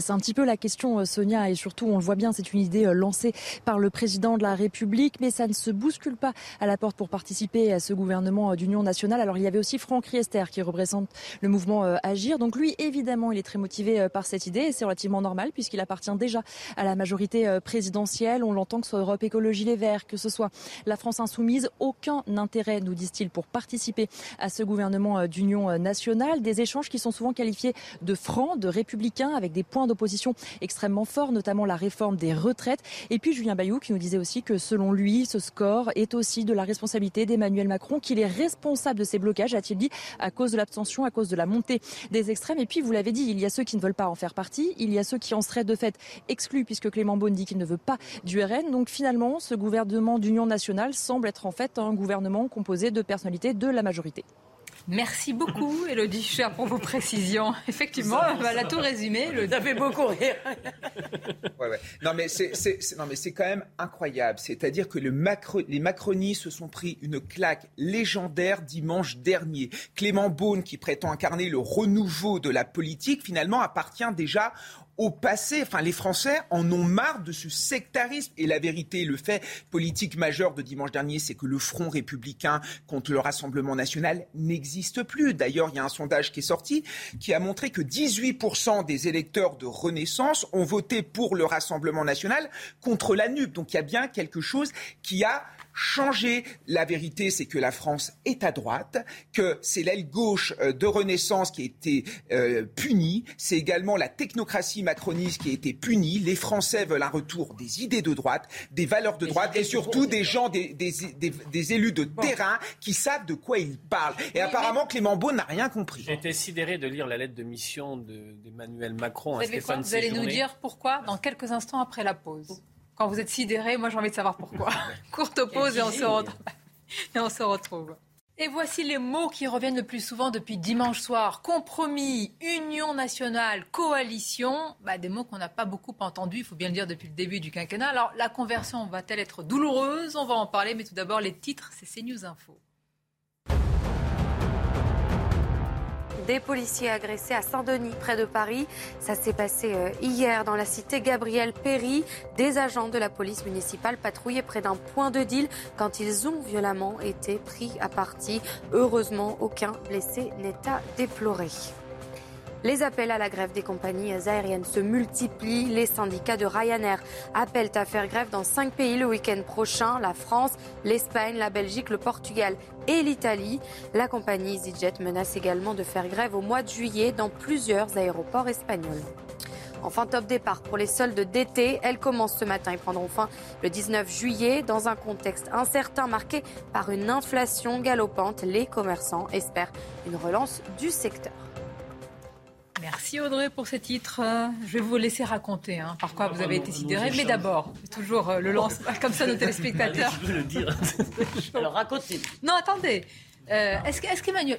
C'est un petit peu la question, euh, Sonia, et surtout, on le voit bien, c'est une idée euh, lancée par le président de la République, mais ça ne se bouscule pas à la porte pour participer à ce gouvernement euh, d'union nationale. Alors, il y avait aussi Franck Riester qui représente le mouvement Agir. Donc, lui, évidemment, il est très motivé par cette idée, et c'est relativement normal, puisqu'il appartient déjà à la majorité présidentielle. On l'entend que ce soit Europe Écologie Les Verts, que ce soit la France Insoumise, aucun intérêt, nous disent-ils, pour participer à ce gouvernement d'union nationale. Des échanges qui sont souvent qualifiés de francs, de républicains, avec des points d'opposition extrêmement forts, notamment la réforme des retraites. Et puis Julien Bayou qui nous disait aussi que selon lui, ce score est aussi de la responsabilité d'Emmanuel Macron, qu'il est responsable de ces blocages, a-t-il dit, à cause de l'abstention, à cause de la montée des extrêmes. Et puis, vous l'avez dit, il y a ceux qui ne veulent pas en faire partie, il y a ceux qui en seraient de fait exclus, puisque Clément Beaune dit qu'il ne veut pas du RN. Donc finalement, ce gouvernement d'union nationale semble être en fait un gouvernement composé de personnalités de la majorité.
Merci beaucoup, (laughs) Elodie Cher, pour vos précisions. (laughs) Effectivement, elle a tout résumé.
Le... Ça fait beaucoup rire. (laughs)
ouais, ouais. Non, mais c'est, non, mais c'est quand même incroyable. C'est-à-dire que le macro, les macronistes se sont pris une claque légendaire dimanche dernier. Clément Beaune, qui prétend incarner le renouveau de la politique, finalement appartient déjà au passé. Enfin, les Français en ont marre de ce sectarisme. Et la vérité, le fait politique majeur de dimanche dernier, c'est que le Front républicain contre le Rassemblement national n'existe plus. D'ailleurs, il y a un sondage qui est sorti qui a montré que 18% des électeurs de Renaissance ont voté pour le Rassemblement national contre la NUP. Donc il y a bien quelque chose qui a changer. La vérité, c'est que la France est à droite, que c'est l'aile gauche euh, de Renaissance qui a été euh, punie, c'est également la technocratie macroniste qui a été punie. Les Français veulent un retour des idées de droite, des valeurs de droite et surtout des gens, des, des, élus de terrain qui savent de quoi ils parlent. Et apparemment, Clément Beaune n'a rien compris.
J'ai été sidéré de lire la lettre de mission d'Emmanuel Macron
à Stéphane Vous allez nous dire pourquoi dans quelques instants après la pause quand vous êtes sidéré, moi j'ai envie de savoir pourquoi. (laughs) Courte pause et on, se retrouve. et on se retrouve. Et voici les mots qui reviennent le plus souvent depuis dimanche soir. Compromis, union nationale, coalition. Bah, des mots qu'on n'a pas beaucoup entendus, il faut bien le dire, depuis le début du quinquennat. Alors la conversion va-t-elle être douloureuse? On va en parler, mais tout d'abord les titres, c'est CNews Info.
Des policiers agressés à Saint-Denis, près de Paris. Ça s'est passé euh, hier dans la cité Gabriel Péry. Des agents de la police municipale patrouillaient près d'un point de deal quand ils ont violemment été pris à partie. Heureusement, aucun blessé n'est à déplorer. Les appels à la grève des compagnies aériennes se multiplient. Les syndicats de Ryanair appellent à faire grève dans cinq pays le week-end prochain la France, l'Espagne, la Belgique, le Portugal et l'Italie. La compagnie EasyJet menace également de faire grève au mois de juillet dans plusieurs aéroports espagnols. Enfin, top départ pour les soldes d'été. Elles commencent ce matin et prendront fin le 19 juillet dans un contexte incertain marqué par une inflation galopante. Les commerçants espèrent une relance du secteur.
Merci Audrey pour ce titre. Je vais vous laisser raconter hein, par quoi vous avez été sidéré. Mais d'abord, toujours euh, le lance comme ça nos (laughs) téléspectateurs.
Je veux le dire. (laughs)
Alors racontez.
Non, attendez. Euh, est-ce qu'Emmanuel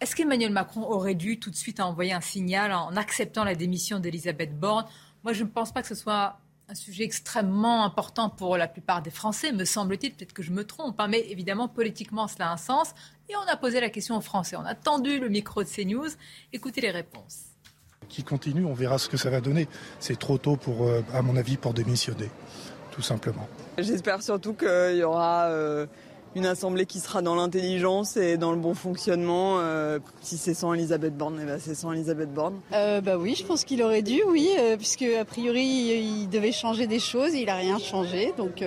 est qu'Emmanuel Macron aurait dû tout de suite envoyer un signal en acceptant la démission d'Elisabeth Borne? Moi, je ne pense pas que ce soit un sujet extrêmement important pour la plupart des Français, me semble-t-il. Peut-être que je me trompe, hein, mais évidemment, politiquement, cela a un sens. Et on a posé la question aux Français. On a tendu le micro de CNews. Écoutez les réponses.
Qui continue, on verra ce que ça va donner. C'est trop tôt, pour, euh, à mon avis, pour démissionner, tout simplement.
J'espère surtout qu'il y aura. Euh, une assemblée qui sera dans l'intelligence et dans le bon fonctionnement. Euh, si c'est sans Elisabeth Borne, eh ben c'est sans Elisabeth Borne.
Euh, bah oui, je pense qu'il aurait dû, oui, euh, puisque a priori il devait changer des choses, il a rien changé, donc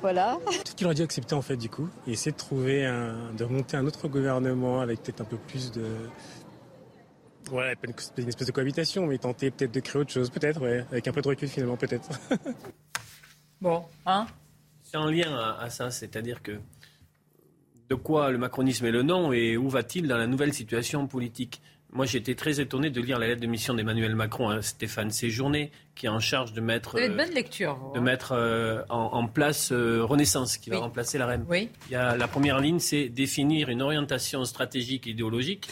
voilà.
Tout qu'il aurait dû accepter en fait du coup, et essayer de trouver un, de remonter un autre gouvernement avec peut-être un peu plus de Ouais, pas une, espèce de cohabitation, mais tenter peut-être de créer autre chose, peut-être, ouais, avec un peu de recul finalement, peut-être. (laughs)
bon, hein?
C'est en lien à ça, c'est-à-dire que de quoi le macronisme est le nom et où va-t-il dans la nouvelle situation politique? Moi, j'ai été très étonné de lire la lettre de mission d'Emmanuel Macron à Stéphane Séjourné, qui est en charge de mettre,
euh, bonne lecture,
de hein. mettre euh, en, place euh, Renaissance, qui va remplacer la REM.
Oui.
Il y a, la première ligne, c'est définir une orientation stratégique et idéologique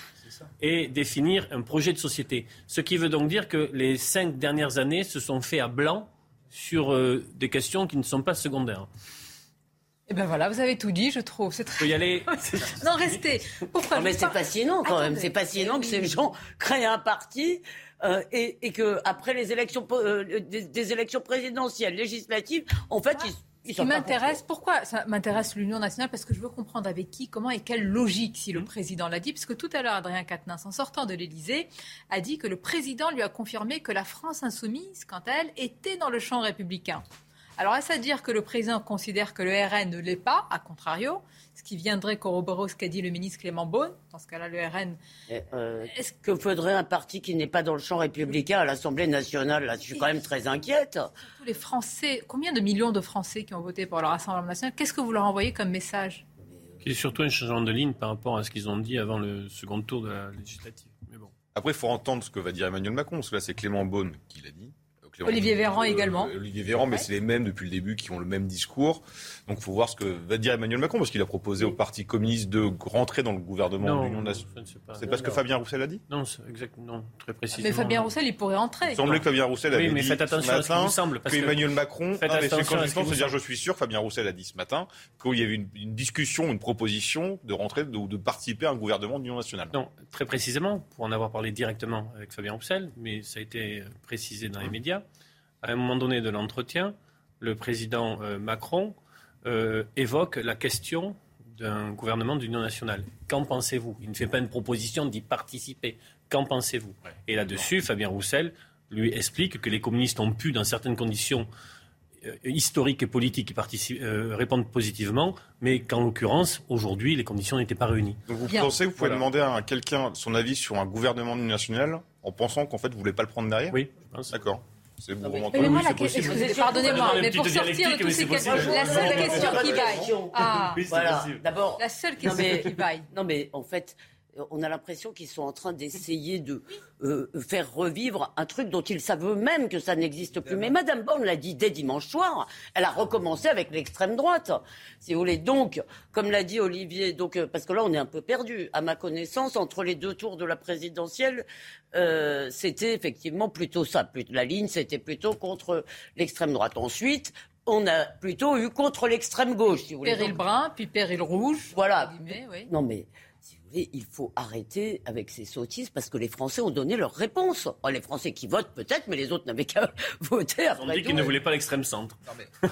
et définir un projet de société. Ce qui veut donc dire que les cinq dernières années se sont faits à blanc sur des questions qui ne sont pas secondaires.
Eh ben voilà, vous avez tout dit, je trouve. C'est
très. Faut y aller. (laughs)
non, restez. Pourquoi
Mais c'est fascinant quand même. C'est fascinant que ces gens (laughs) créent un parti euh, et, et, que après les élections, euh, des, élections présidentielles, législatives, en fait, ils
ce qui m'intéresse, pourquoi ça m'intéresse l'Union nationale Parce que je veux comprendre avec qui, comment et quelle logique, si le mmh. président l'a dit. Parce que tout à l'heure, Adrien Quatennens, en sortant de l'Élysée, a dit que le président lui a confirmé que la France insoumise, quant à elle, était dans le champ républicain. Alors, est-ce à dire que le président considère que le RN ne l'est pas, à contrario ce qui viendrait corroborer ce qu'a dit le ministre Clément Beaune. Dans ce cas-là, le RN.
Euh, Est-ce que faudrait un parti qui n'est pas dans le champ républicain à l'Assemblée nationale? Là, je suis quand même très inquiète.
Tous les Français, combien de millions de Français qui ont voté pour le Rassemblement national Qu'est-ce que vous leur envoyez comme message?
Qui est surtout un changement de ligne par rapport à ce qu'ils ont dit avant le second tour de la législative. Mais bon.
Après, il faut entendre ce que va dire Emmanuel Macron, parce que là, c'est Clément Beaune qui l'a dit.
Olivier Véran également.
Olivier Véran, mais c'est les mêmes depuis le début qui ont le même discours. Donc il faut voir ce que va dire Emmanuel Macron, parce qu'il a proposé au Parti communiste de rentrer dans le gouvernement de l'Union nationale. C'est pas ce que Fabien Roussel a dit?
Non, exactement, très précisément.
Mais Fabien Roussel, il pourrait entrer.
Il semblait que Fabien Roussel avait
oui, mais
dit
faites attention
ce
matin à ce vous semble.
Parce que Emmanuel Macron,
faites
non, mais
attention
quand
à
je suis sûr, Fabien Roussel a dit ce matin qu'il y avait une, une discussion, une proposition de rentrer ou de, de participer à un gouvernement de l'Union nationale.
Non, très précisément, pour en avoir parlé directement avec Fabien Roussel, mais ça a été précisé dans les médias à un moment donné de l'entretien, le président euh, Macron euh, évoque la question d'un gouvernement d'union nationale. Qu'en pensez-vous? Il ne fait pas une proposition d'y participer. Qu'en pensez-vous? Et là-dessus, Fabien Roussel lui explique que les communistes ont pu, dans certaines conditions euh, historiques et politiques, y euh, répondre positivement, mais qu'en l'occurrence, aujourd'hui, les conditions n'étaient pas réunies.
Donc vous
Bien.
pensez que vous pouvez
Voilà.
demander à quelqu'un son avis sur un gouvernement de l'Union nationale en pensant qu'en fait vous voulez pas le prendre derrière?
Oui, je pense.
D'accord. C'est vous
Mais,
remontez.
moi, la question, pardonnez-moi, mais pour sortir de tous
mais
ces questions,
possible.
la seule question qui vaille. Ah,
voilà. D'abord,
La seule
non,
question
mais,
qui vaille.
non mais en fait, euh, on a l'impression qu'ils sont en train d'essayer de euh, faire revivre un truc dont ils savent eux-mêmes que ça n'existe plus. Mais Madame Borne l'a dit dès dimanche soir. Elle a recommencé avec l'extrême droite, si vous voulez. Donc, comme l'a dit Olivier, donc euh, parce que là on est un peu perdu. À ma connaissance, entre les deux tours de la présidentielle, euh, c'était effectivement plutôt ça. La ligne, c'était plutôt contre l'extrême droite. Ensuite. On a plutôt eu contre l'extrême gauche, si vous voulez.
Péril brun, puis péril rouge.
voilà.
oui.
Non, mais voulez, il faut arrêter avec ces sottises parce que les Français ont donné leur réponse. Oh, les Français qui votent peut-être, mais les autres n'avaient qu'à (laughs) voter
Ils ont dit qu'ils ne voulaient pas l'extrême centre. (laughs)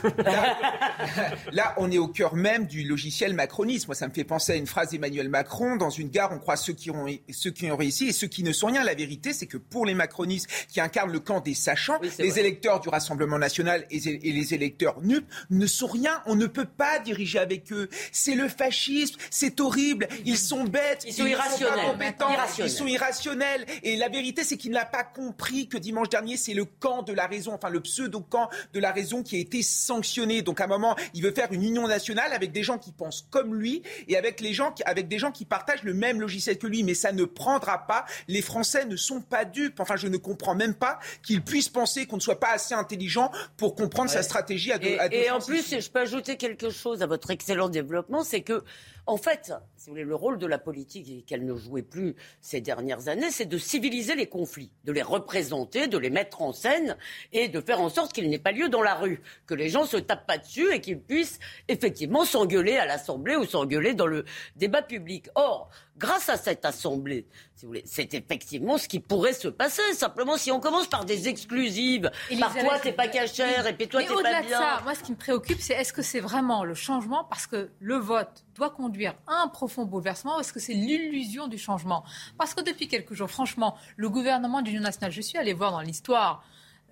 Là, on est au cœur même du logiciel macroniste. Moi, ça me fait penser à une phrase d'Emmanuel Macron. Dans une gare, on croit ceux qui, ont, ceux qui ont réussi et ceux qui ne sont rien. La vérité, c'est que pour les macronistes qui incarnent le camp des sachants, les
vrai.
électeurs du Rassemblement national et, et les électeurs NUP ne sont rien. On ne peut pas diriger avec eux. C'est le fascisme. C'est horrible. Ils sont bêtes.
Ils sont
ne
irrationnels.
pas compétents.
Irrationnels.
Ils sont irrationnels. Et la vérité, c'est qu'il n'a pas compris que dimanche dernier, c'est le camp de la raison, enfin le pseudo-camp de la raison qui a été sanctionné. Donc à un moment, il veut faire une union nationale avec des gens qui pensent comme lui et avec, les gens qui, avec des gens qui partagent le même logiciel que lui. Mais ça ne prendra pas. Les Français ne sont pas dupes. Enfin, je ne comprends même pas qu'ils puissent penser qu'on ne soit pas assez intelligent pour comprendre sa stratégie à deux,
Et,
à deux
et en plus, je peux ajouter quelque chose à votre excellent développement, c'est que, en fait, si vous voulez, le rôle de la politique, qu'elle ne jouait plus ces dernières années, c'est de civiliser les conflits, de les représenter, de les mettre en scène et de faire en sorte qu'il n'ait pas lieu dans la rue, que les gens se tapent pas dessus et qu'ils puissent effectivement s'engueuler à l'Assemblée ou s'engueuler dans le débat public. Or, grâce à cette Assemblée, si vous voulez, c'est effectivement ce qui pourrait se passer. Simplement, si on commence par des exclusives, par toi t'es pas cachère et puis toi
Mais
t'es pas
au-delà de
bien.
ça, moi, ce qui me préoccupe, c'est est-ce que c'est vraiment le changement parce que le vote doit conduire à un profond bouleversement ou est-ce que c'est l'illusion du changement? Parce que depuis quelques jours, franchement, le gouvernement d'Union nationale, je suis allé voir dans l'histoire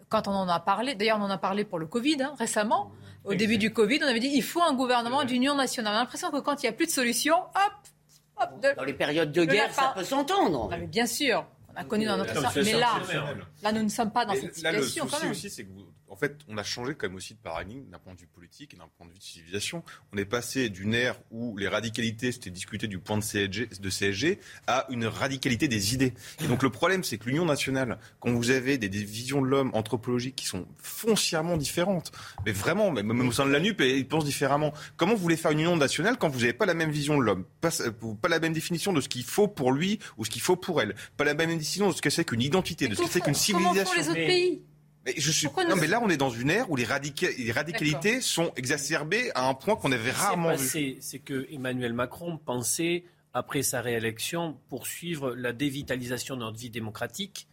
quand on en a parlé, d'ailleurs on en a parlé pour le Covid hein, récemment, au début du Covid, on avait dit il faut un gouvernement d'union nationale. On a l'impression que quand il n'y a plus de solution, hop, hop, de-
Dans les périodes de guerre, ça peut s'entendre.
Ah, mais bien sûr, on a connu dans notre histoire. Mais là, là, nous ne sommes pas dans
Mais
cette
là, le
situation quand même.
aussi, c'est que, vous- en fait, on a changé quand même aussi de paradigme d'un point de vue politique et d'un point de vue de civilisation. On est passé d'une ère où les radicalités c'était discuté du point de CSG, de CSG à une radicalité des idées. Et donc le problème, c'est que l'Union nationale, quand vous avez des, des visions de l'homme anthropologiques qui sont foncièrement différentes, mais vraiment, même, même au sein de la NUP, ils pensent différemment. Comment vous voulez faire une Union nationale quand vous n'avez pas la même vision de l'homme, pas, pas la même définition de ce qu'il faut pour lui ou ce qu'il faut pour elle, pas la même définition de ce que c'est qu'une identité, de ce que c'est qu'une
Comment
civilisation.
font les autres pays?
Mais je suis...
Pourquoi
Non,
nous-
mais là, on est dans une ère où les, radica- les radicalités sont exacerbées à un point qu'on avait rarement vu.
C'est que Emmanuel Macron pensait, après sa réélection, poursuivre la dévitalisation de notre vie démocratique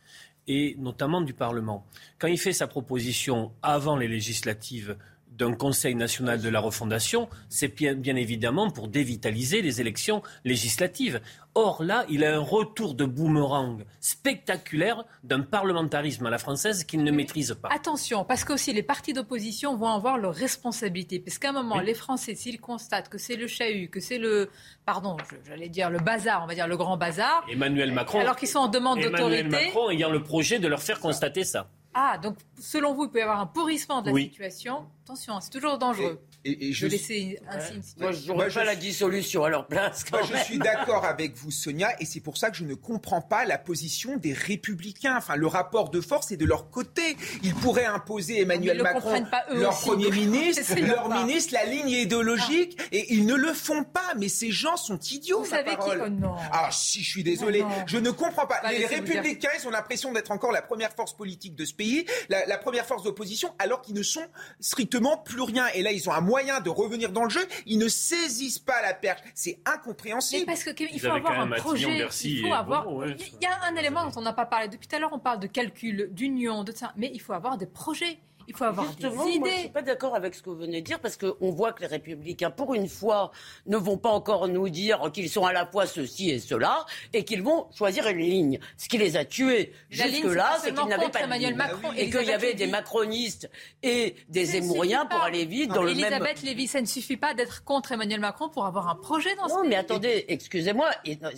et notamment du Parlement. Quand il fait sa proposition avant les législatives d'un Conseil national de la refondation, c'est bien, bien, évidemment pour dévitaliser les élections législatives. Or, là, il a un retour de boomerang spectaculaire d'un parlementarisme à la française qu'il ne maîtrise pas.
Attention, parce que aussi les partis d'opposition vont avoir leurs responsabilités. Parce qu'à un moment, les Français, s'ils constatent que c'est le chahut, que c'est le, pardon, j'allais dire le bazar, on va dire le grand bazar.
Emmanuel Macron.
Alors qu'ils sont en demande d'autorité.
Emmanuel Macron ayant le projet de leur faire constater ça.
Ah, donc selon vous, il peut y avoir un pourrissement de la situation. Attention, c'est toujours dangereux.
Et, et je,
de laisser ainsi une situation.
Moi, je n'aurais pas la dissolution à leur place.
Moi,
Quand
je
même.
suis d'accord avec vous, Sonia, et c'est pour ça que je ne comprends pas la position des Républicains. Enfin, le rapport de force est de leur côté. Ils pourraient imposer Emmanuel
Ils
Macron,
comprennent pas eux
leur
aussi.
premier (laughs) ministre, leur
pas.
ministre, la ligne idéologique, et ils ne le font pas. Mais ces gens sont idiots,
Vous savez qui
parole.
oh non.
Ah, si, je suis désolé.
Non, non.
Je ne comprends pas.
Bah,
les. Républicains, ils ont l'impression d'être encore la première force politique de ce pays, la, la première force d'opposition, alors qu'ils ne sont strictement plus rien. Et là, ils ont un moyen de revenir dans le jeu. Ils ne saisissent pas la perche. C'est
Mais
incompréhensible.
parce que Kevin, il
Ils
faut avoir un projet. Il faut avoir. Il y a un élément dont on n'a pas parlé depuis tout à l'heure. On parle de calcul, d'union, de ça. Mais il faut avoir des projets. Il faut avoir
Justement,
des
moi, je
idées.
suis pas d'accord avec ce que vous venez de dire parce qu'on voit que les républicains, pour une fois, ne vont pas encore nous dire qu'ils sont à la fois ceci et cela et qu'ils vont choisir une ligne. Ce qui les a tués jusque-là,
c'est
qu'ils n'avaient pas de
Emmanuel
ligne.
Macron,
et qu'il y
Elisabeth
avait des macronistes et des
ne
émouriens pour aller vite dans le même.
Elisabeth Lévy, ça ne suffit pas d'être contre Emmanuel Macron pour avoir un projet dans ce
Non,
pays.
mais attendez, excusez-moi, non,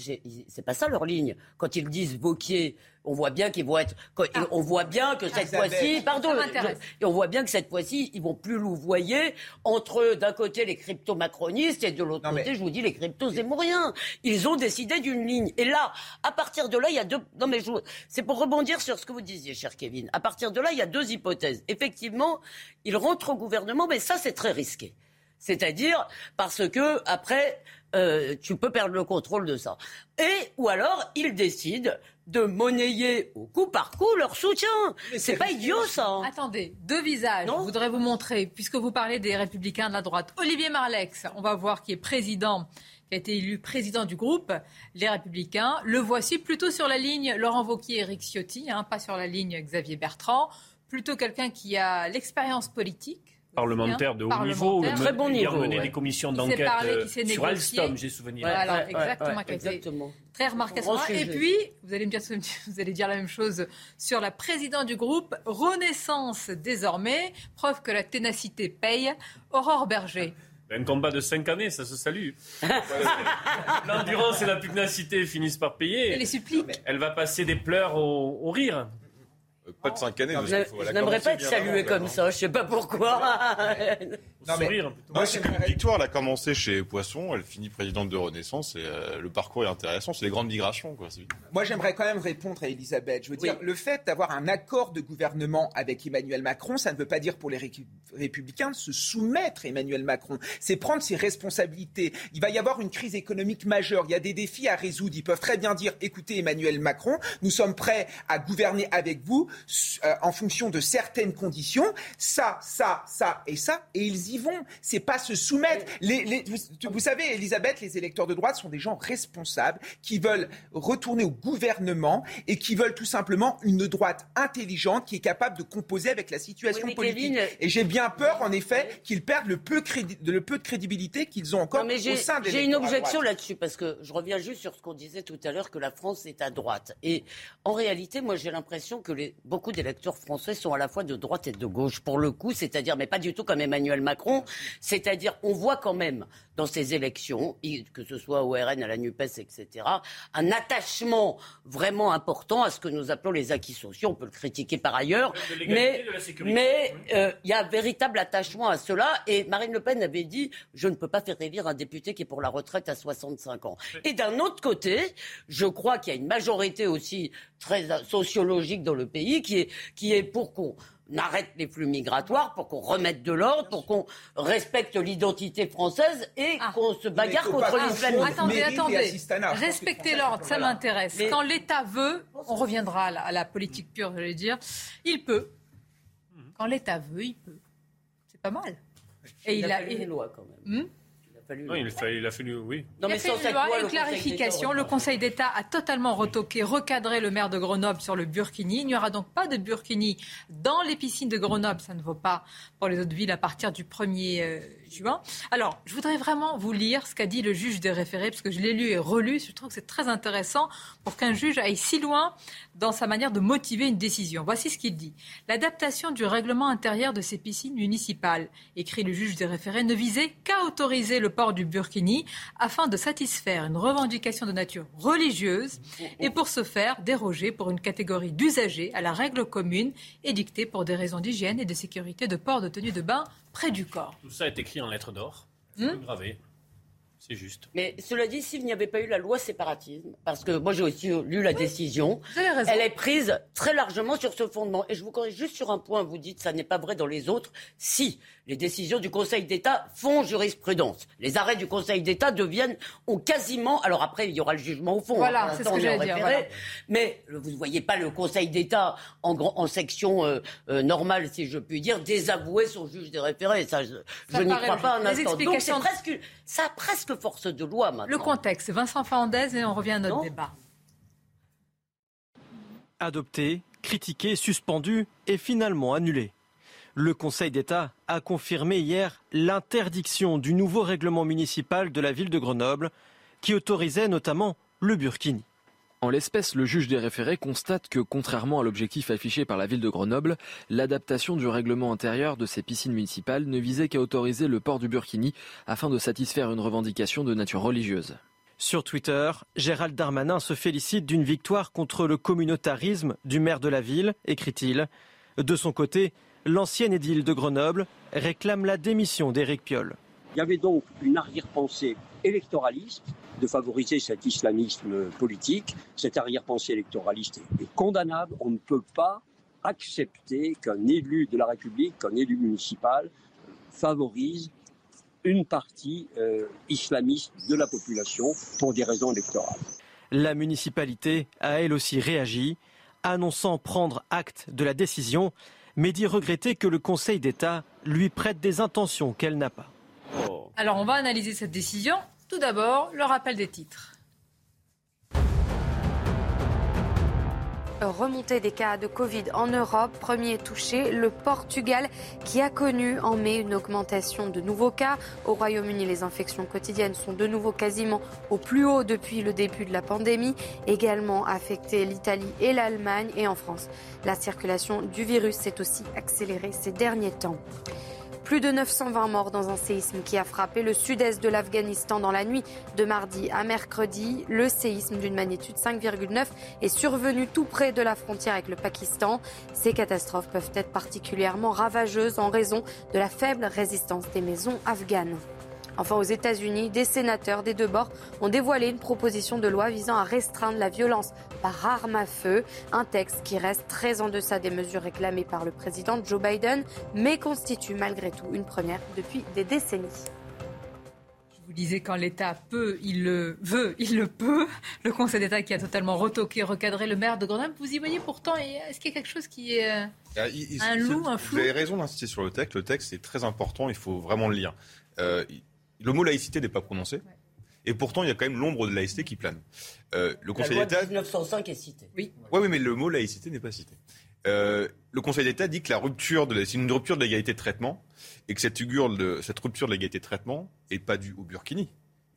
c'est pas ça leur ligne. Quand ils disent Vauquier, on voit bien qu'ils vont être.
Ah.
On voit bien que cette
Isabelle,
fois-ci, pardon, on voit bien que cette fois-ci, ils vont plus louvoyer entre d'un côté les crypto-macronistes et de l'autre
mais-
côté, je vous dis, les crypto-zémouriens. Ils ont décidé d'une ligne. Et là, à partir de là, il y a deux. Non, mais je... c'est pour rebondir sur ce que vous disiez, cher Kevin. À partir de là, il y a deux hypothèses. Effectivement, ils rentrent au gouvernement, mais ça, c'est très risqué. C'est-à-dire parce que après, euh, tu peux perdre le contrôle de ça. Et ou alors ils décident de monnayer au coup par coup leur soutien. C'est pas idiot ça. hein.
Attendez, deux visages. Je voudrais vous montrer, puisque vous parlez des républicains de la droite. Olivier Marlex, on va voir qui est président, qui a été élu président du groupe Les Républicains. Le voici plutôt sur la ligne Laurent Wauquiez et Eric Ciotti, hein, pas sur la ligne Xavier Bertrand. Plutôt quelqu'un qui a l'expérience politique.
Parlementaire de haut
Parlementaire.
niveau,
Très bon
il a
niveau,
mené
ouais.
des commissions
Qui
d'enquête
qui
euh, sur. Alstom, j'ai souvenir.
Voilà,
Ouais,
exactement.
ouais,
qui a été
exactement.
Très moment-là. Et puis, vous allez me dire, (laughs) vous allez dire la même chose sur la présidente du groupe, Renaissance désormais, preuve que la ténacité paye, Aurore Berger.
Un combat de 5 années, ça se salue. (laughs) L'endurance et la pugnacité finissent par payer.
Elle les supplie.
Elle va passer des pleurs au, au rire.
Pas de 5 années.
Je
parce faut-
n'aimerais pas être salué comme ça, je sais pas pourquoi. (laughs)
Non, mais-
Sourire, plutôt.
Moi, c'est une victoire. Elle a commencé chez Poisson, elle finit présidente de Renaissance et euh, le parcours est intéressant. C'est les grandes migrations, quoi.
Moi, j'aimerais quand même répondre à Elisabeth. Je veux dire, le fait d'avoir un accord de gouvernement avec Emmanuel Macron, ça ne veut pas dire pour les républicains de se soumettre à Emmanuel Macron. C'est prendre ses responsabilités. Il va y avoir une crise économique majeure. Il y a des défis à résoudre. Ils peuvent très bien dire, écoutez, Emmanuel Macron, nous sommes prêts à gouverner avec vous euh, en fonction de certaines conditions. Ça, ça, ça et ça. Et ils y vont. C'est pas se soumettre. Les, les- vous, vous savez, Elisabeth, les électeurs de droite sont des gens responsables qui veulent retourner au gouvernement et qui veulent tout simplement une droite intelligente qui est capable de composer avec la situation
Oui,
politique.
Kevin-
Et j'ai bien peur, en effet, qu'ils perdent le peu, crédi- le peu de crédibilité qu'ils ont encore
Non, mais j'ai
au sein des
j'ai une objection là-dessus parce que je reviens juste sur ce qu'on disait tout à l'heure que la France est à droite. Et en réalité, moi, j'ai l'impression que les, beaucoup d'électeurs français sont à la fois de droite et de gauche pour le coup, c'est-à-dire, mais pas du tout comme Emmanuel Macron. C'est-à-dire, on voit quand même dans ces élections, que ce soit au RN, à la Nupes, etc., un attachement vraiment important à ce que nous appelons les acquis sociaux. On peut le critiquer par ailleurs, mais euh, il y a un véritable attachement à cela. Et Marine Le Pen avait dit Je ne peux pas faire élire un député qui est pour la retraite à 65 ans. Et d'un autre côté, je crois qu'il y a une majorité aussi très euh, sociologique dans le pays qui est, qui est pour qu'on arrête les flux migratoires, pour qu'on remette de l'ordre, pour qu'on respecte l'identité française et qu'on se bagarre contre l'islamisme.
Attendez, attendez.
Je c'est
l'ordre, ça
voilà.
m'intéresse.
Mais-
Quand l'État veut, on reviendra à la, à la politique pure, j'allais dire, il peut. Quand l'État veut, il peut. C'est pas mal. Et
il,
il
a
a.
une loi quand même.
Hmm
Il a fallu.
Non, il, a fallu, il a fallu, oui.
Non,
Il a
mais
une
cette
loi,
loi,
une
le
clarification. Le Conseil d'État a totalement retoqué, recadré le maire de Grenoble sur le burkini. Il n'y aura donc pas de burkini dans les piscines de Grenoble. Ça ne vaut pas pour les autres villes à partir du 1er euh, Alors, je voudrais vraiment vous lire ce qu'a dit le juge des référés, parce que je l'ai lu et relu. Je trouve que c'est très intéressant pour qu'un juge aille si loin dans sa manière de motiver une décision. Voici ce qu'il dit. L'adaptation du règlement intérieur de ces piscines municipales, écrit le juge des référés, ne visait qu'à autoriser le port du burkini afin de satisfaire une revendication de nature religieuse et pour ce faire déroger pour une catégorie d'usagers à la règle commune édictée pour des raisons d'hygiène et de sécurité de port de tenue de bain près du corps.
Tout ça est écrit en lettres d'or. C'est gravé. C'est juste.
Mais cela dit, s'il n'y avait pas eu la loi séparatisme, parce que moi j'ai aussi lu la décision, elle est prise très largement sur ce fondement. Et je vous corrige juste sur un point, vous dites ça n'est pas vrai dans les autres. Si les décisions du Conseil d'État font jurisprudence, les arrêts du Conseil d'État deviennent, ont quasiment, alors après il y aura le jugement au fond,
Voilà,
hein,
c'est ce que j'allais dire, voilà.
mais vous ne voyez pas le Conseil d'État en, section euh, euh, normale, si je puis dire, désavouer son juge des référés. Ça, je, n'y crois pas un instant. Donc c'est presque, ça a presque force de loi maintenant.
Le contexte, Vincent Fernandez, et on revient à notre débat.
adopté, critiqué, suspendu et finalement annulé. Le Conseil d'État a confirmé hier l'interdiction du nouveau règlement municipal de la ville de Grenoble qui autorisait notamment le burkini.
En l'espèce, le juge des référés constate que, contrairement à l'objectif affiché par la ville de Grenoble, l'adaptation du règlement intérieur de ces piscines municipales ne visait qu'à autoriser le port du burkini afin de satisfaire une revendication de nature religieuse.
Sur Twitter, Gérald Darmanin se félicite d'une victoire contre le communautarisme du maire de la ville, écrit-il. De son côté, l'ancienne édile de Grenoble réclame la démission d'Éric Piolle.
Il y avait donc une arrière-pensée électoraliste de favoriser cet islamisme politique. Cette arrière-pensée électoraliste est, est condamnable. On ne peut pas accepter qu'un élu de la République, qu'un élu municipal favorise une partie euh, islamiste de la population pour des raisons électorales.
La municipalité a elle aussi réagi, annonçant prendre acte de la décision, mais dit regretter que le Conseil d'État lui prête des intentions qu'elle n'a pas.
Alors, on va analyser cette décision. Tout d'abord, le rappel des titres.
Remontée des cas de Covid en Europe, premier touché, le Portugal qui a connu en mai une augmentation de nouveaux cas. Au Royaume-Uni, les infections quotidiennes sont de nouveau quasiment au plus haut depuis le début de la pandémie, également affecté l'Italie et l'Allemagne et en France. La circulation du virus s'est aussi accélérée ces derniers temps. Plus de 920 morts dans un séisme qui a frappé le sud-est de l'Afghanistan dans la nuit de mardi à mercredi. Le séisme d'une magnitude 5,9 est survenu tout près de la frontière avec le Pakistan. Ces catastrophes peuvent être particulièrement ravageuses en raison de la faible résistance des maisons afghanes. Enfin, aux États-Unis, des sénateurs des deux bords ont dévoilé une proposition de loi visant à restreindre la violence par arme à feu. Un texte qui reste très en deçà des mesures réclamées par le président Joe Biden, mais constitue malgré tout une première depuis des décennies.
Je vous disais, quand l'État peut, il le veut, il le peut. Le Conseil d'État qui a totalement retoqué, recadré le maire de Grenoble. Vous y voyez pourtant, est-ce qu'il y a quelque chose qui est
Ah, il-
un loup, un
Vous
flou?
avez raison d'insister sur le texte. Le texte est très important, il faut vraiment le lire. Euh, le mot laïcité n'est pas prononcé. Et pourtant, il y a quand même l'ombre de laïcité qui plane. Euh, le Conseil d'État
1905 est citée.
Oui.
Oui, oui, mais le mot laïcité n'est pas cité. Euh, le Conseil d'État dit que la rupture de la- c'est une rupture de l'égalité de traitement et que cette, de, cette rupture de l'égalité de traitement n'est pas due au Burkini.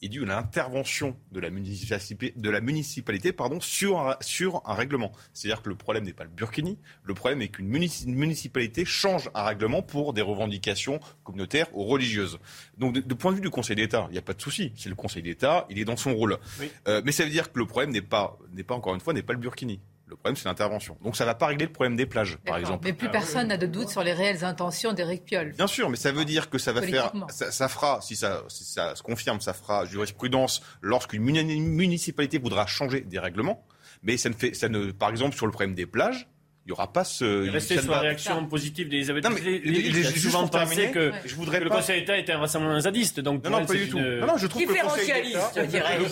Est due à l'intervention de la municipalité, de la municipalité pardon, sur, un, sur un règlement. C'est-à-dire que le problème n'est pas le Burkini, le problème est qu'une munici- une municipalité change un règlement pour des revendications communautaires ou religieuses. Donc, de, de point de vue du Conseil d'État, il n'y a pas de souci. C'est le Conseil d'État, il est dans son rôle. Euh, mais ça veut dire que le problème n'est pas, n'est pas encore une fois, n'est pas le Burkini. Le problème, c'est l'intervention. Donc, ça ne va pas régler le problème des plages, par exemple.
Mais plus personne n'a de doute sur les réelles intentions d'Éric Piolle.
Bien sûr, mais ça veut dire que ça va faire, ça, ça fera, si ça, si ça se confirme, ça fera jurisprudence lorsqu'une muni- municipalité voudra changer des règlements. Mais ça ne fait, ça ne, par exemple, sur le problème des plages, il n'y aura pas ce. Ne
sur la réaction positive d'Elisabeth
Non, mais les-
souvent pensé
terminer,
que,
je voudrais
que le Conseil d'État était un rassemblement zadiste. Donc
Non,
pour
non,
elle,
pas du tout.
une-
Non, non, je trouve que le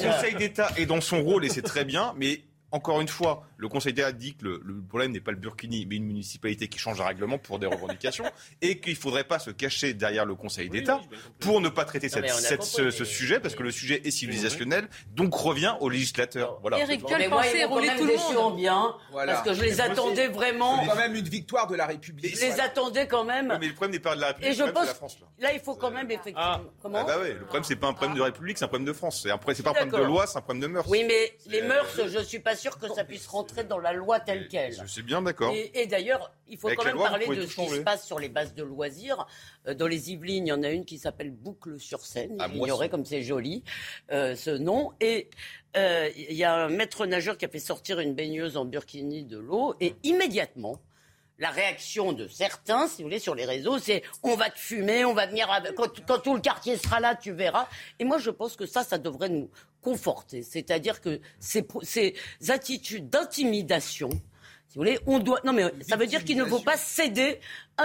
Conseil d'État est dans son rôle et c'est très bien, mais encore une fois, Le Conseil d'État dit que le, problème n'est pas le Burkini, mais une municipalité qui change un règlement pour des revendications, et qu'il ne faudrait pas se cacher derrière le Conseil d'État pour ne pas traiter ce, sujet, parce que le sujet est civilisationnel, donc revient au législateur.
Voilà. Eric Piolle pensait rouler tout le monde. bien, parce que je les attendais vraiment.
C'est quand même une victoire de la République.
Je les attendais quand même.
mais le problème n'est pas de la République,
c'est la France. Là. il faut quand même effectivement. Ah.
Comment ah bah ouais, le problème c'est pas un problème de République, c'est un problème de France. C'est pas un problème de loi, c'est un problème de mœurs.
Oui, mais les mœurs, je suis pas sûr que ça puisse rentrer dans la loi telle quelle.
Je suis bien d'accord.
Et, d'ailleurs, il faut quand même parler de ce qui se passe sur les bases de loisirs. Euh, dans les Yvelines, il y en a une qui s'appelle Boucle sur Seine. Ah, J'ignorais comme c'est joli euh, ce nom. Et euh, il y a un maître nageur qui a fait sortir une baigneuse en burkini de l'eau et immédiatement la réaction de certains, si vous voulez, sur les réseaux, c'est on va te fumer, on va venir quand, tout le quartier sera là, tu verras. Et moi, je pense que ça, ça devrait nous conforter. C'est-à-dire que ces, ces attitudes d'intimidation, si vous voulez, on doit. Non, mais ça veut dire qu'il ne faut pas céder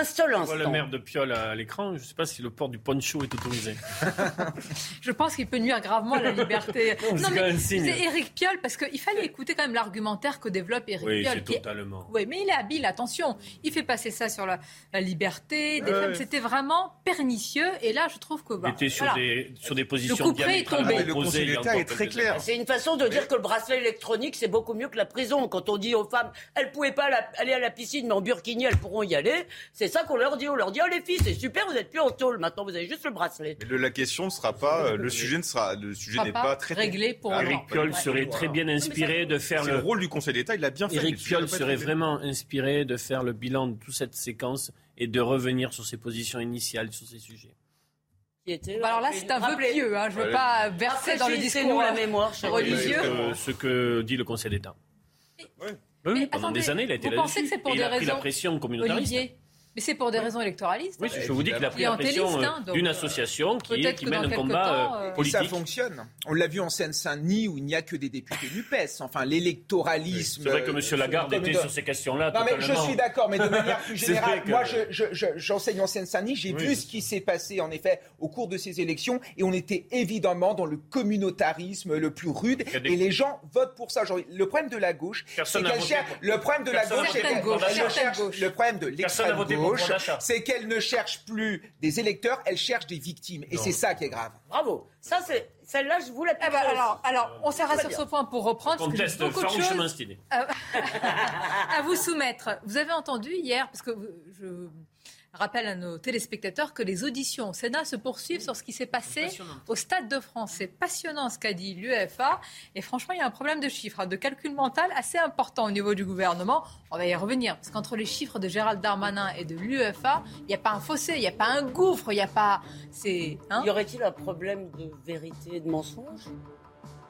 seul instant.
le maire de Piolle à l'écran, je ne sais pas si le port du poncho est autorisé. (laughs)
je pense qu'il peut nuire gravement à la liberté. (laughs) non, mais c'est Éric Piolle, parce qu'il fallait écouter quand même l'argumentaire que développe Éric
oui,
Piolle.
totalement.
Oui, mais il est habile, attention. Il fait passer ça sur la, liberté des femmes. C'était vraiment pernicieux. Et là, je trouve que.
Bah, il était sur, des, sur des positions le
diamétralement
Le Conseil d'État est très clair.
C'est une façon de dire que le bracelet électronique, c'est beaucoup mieux que la prison. Quand on dit aux femmes, elles ne pouvaient pas aller à la piscine, mais en burkini, elles pourront y aller. C'est ça qu'on leur dit. On leur dit, oh les filles, c'est super, vous n'êtes plus en tôle. Maintenant, vous avez juste le bracelet.
Mais la question ne sera pas, euh, le sujet ne sera, le sujet n'est pas,
très réglé pour.
Eric Piolle serait très bien inspiré de faire
le... rôle du Conseil d'État. Il a bien fait.
Eric Piolle serait vraiment inspiré de faire le bilan de toute cette séquence et de revenir sur ses positions initiales sur ces sujets.
Bah, alors là, c'est un vœu pieux. Hein. Je ne veux pas verser dans le discours
la mémoire religieux.
Ce que dit le Conseil d'État. Oui, pendant des années, il a été là-dessus. Il a pris la pression communautariste.
Mais c'est pour des raisons électoralistes.
Oui, je vous dis qu'il a pris la pression hein, d'une association qui, qui mène un combat euh, politique.
Ça fonctionne. On l'a vu en Seine-Saint-Denis où il n'y a que des députés du PES. Enfin, l'électoralisme.
c'est vrai que M. Lagarde était sur ces questions-là.
Non, mais je suis d'accord, mais de (laughs) manière plus générale, moi, j'enseigne en Seine-Saint-Denis. J'ai vu ce qui s'est passé, en effet, au cours de ces élections. Et on était évidemment dans le communautarisme le plus rude. Et les gens votent pour ça. Le problème de la gauche, c'est qu'elle cherche. Le problème de la gauche. Le problème de l'extrême gauche, c'est qu'elle ne cherche plus des électeurs, elle cherche des victimes. Et c'est ça qui est grave.
Bravo. Ça, c'est celle-là, je vous la
eh ben, alors, alors, on s'arrête sur ce point pour reprendre.
Conteste farouchement stylé. (laughs)
à vous soumettre. Vous avez entendu hier, parce que je rappelle à nos téléspectateurs que les auditions au Sénat se poursuivent sur ce qui s'est passé au Stade de France. C'est passionnant ce qu'a dit l'UEFA. Et franchement, il y a un problème de chiffres, de calcul mental assez important au niveau du gouvernement. On va y revenir. Parce qu'entre les chiffres de Gérald Darmanin et de l'UEFA, il n'y a pas un fossé, il n'y a pas un gouffre, il n'y a pas. C'est.
Hein? Y aurait-il un problème de vérité et de mensonge?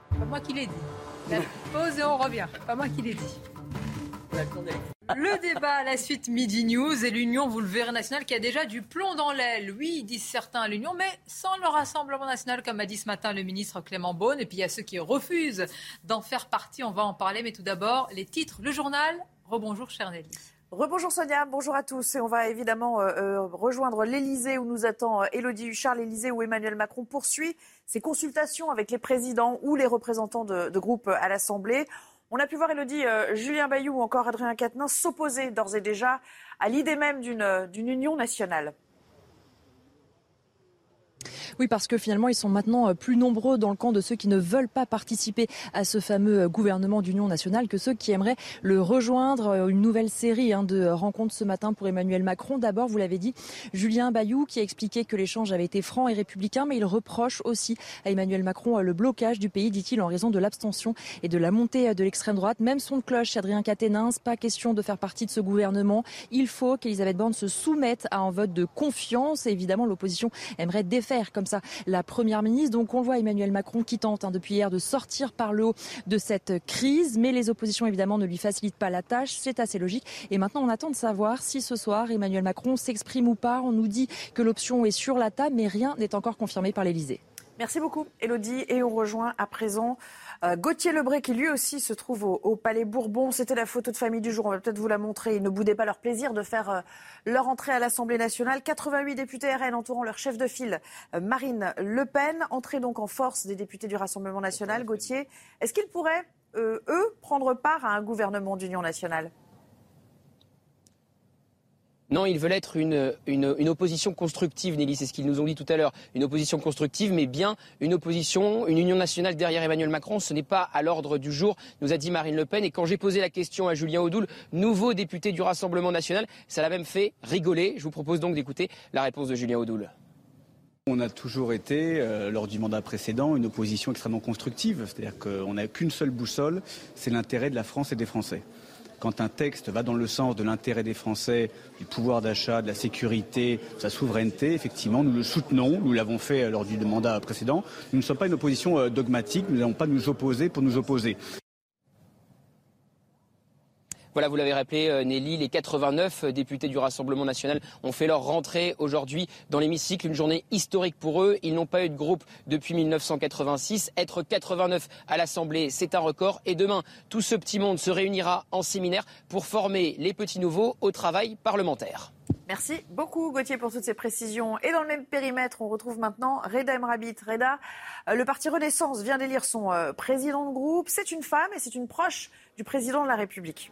Pas moi qui l'ai dit. pause et on revient. Pas moi qui l'ai dit. Le débat à la suite Midi News et l'Union, vous le verrez, nationale qui a déjà du plomb dans l'aile. Oui, disent certains à l'Union, mais sans le Rassemblement national, comme a dit ce matin le ministre Clément Beaune. Et puis il y a ceux qui refusent d'en faire partie. On va en parler. Mais tout d'abord, les titres, le journal. Rebonjour, cher Nelly.
Rebonjour Sonia, bonjour à tous. Et on va évidemment euh, euh, rejoindre l'Elysée où nous attend Elodie euh, Huchard, l'Elysée où Emmanuel Macron poursuit ses consultations avec les présidents ou les représentants de, de groupes à l'Assemblée. On a pu voir, Elodie, euh, Julien Bayou ou encore Adrien Quatennens s'opposer d'ores et déjà à l'idée même d'une union nationale.
Oui, parce que finalement, ils sont maintenant euh, plus nombreux dans le camp de ceux qui ne veulent pas participer à ce fameux euh, gouvernement d'union nationale que ceux qui aimeraient le rejoindre. Euh, une nouvelle série hein, de rencontres ce matin pour Emmanuel Macron. D'abord, vous l'avez dit, Julien Bayou qui a expliqué que l'échange avait été franc et républicain, mais il reproche aussi à Emmanuel Macron le blocage du pays, dit-il, en raison de l'abstention et de la montée de l'extrême droite. Même son cloche, Adrien Quatennens, pas question de faire partie de ce gouvernement. Il faut qu'Elisabeth Borne se soumette à un vote de confiance. Et évidemment, l'opposition aimerait défaire comme ça la première ministre. Donc on voit Emmanuel Macron qui tente hein, depuis hier de sortir par le haut de cette crise, mais les oppositions évidemment ne lui facilitent pas la tâche. C'est assez logique. Et maintenant on attend de savoir si ce soir Emmanuel Macron s'exprime ou pas. On nous dit que l'option est sur la table, mais rien n'est encore confirmé par l'Elysée.
Merci beaucoup, Elodie. Et on rejoint à présent euh, Gauthier Lebré, qui lui aussi se trouve au, Palais Bourbon. C'était la photo de famille du jour. On va peut-être vous la montrer. Ils ne boudaient pas leur plaisir de faire euh, leur entrée à l'Assemblée nationale. 88 députés RN entourant leur chef de file, euh, Marine Le Pen. Entrée donc en force des députés du Rassemblement national. Gauthier, est-ce qu'il pourrait eux, prendre part à un gouvernement d'union nationale?
Non, ils veulent être une, opposition constructive, Nelly, c'est ce qu'ils nous ont dit tout à l'heure. Une opposition constructive, mais bien une opposition, une union nationale derrière Emmanuel Macron. Ce n'est pas à l'ordre du jour, nous a dit Marine Le Pen. Et quand j'ai posé la question à Julien Audoul, nouveau député du Rassemblement national, ça l'a même fait rigoler. Je vous propose donc d'écouter la réponse de Julien Audoul.
On a toujours été, euh, lors du mandat précédent, une opposition extrêmement constructive. C'est-à-dire qu'on n'a qu'une seule boussole, c'est l'intérêt de la France et des Français quand un texte va dans le sens de l'intérêt des Français, du pouvoir d'achat, de la sécurité, de sa souveraineté, effectivement, nous le soutenons. Nous l'avons fait lors du mandat précédent. Nous ne sommes pas une opposition euh, dogmatique. Nous n'allons pas nous opposer pour nous opposer.
Voilà, vous l'avez rappelé, euh, Nelly, les 89 euh, députés du Rassemblement national ont fait leur rentrée aujourd'hui dans l'hémicycle. Une journée historique pour eux. Ils n'ont pas eu de groupe depuis 1986. Être 89 à l'Assemblée, c'est un record. Et demain, tout ce petit monde se réunira en séminaire pour former les petits nouveaux au travail parlementaire.
Merci beaucoup Gauthier pour toutes ces précisions. Et dans le même périmètre, on retrouve maintenant Reda Emrabit. Reda, euh, le parti Renaissance vient d'élire son président de groupe. C'est une femme et c'est une proche du président de la République.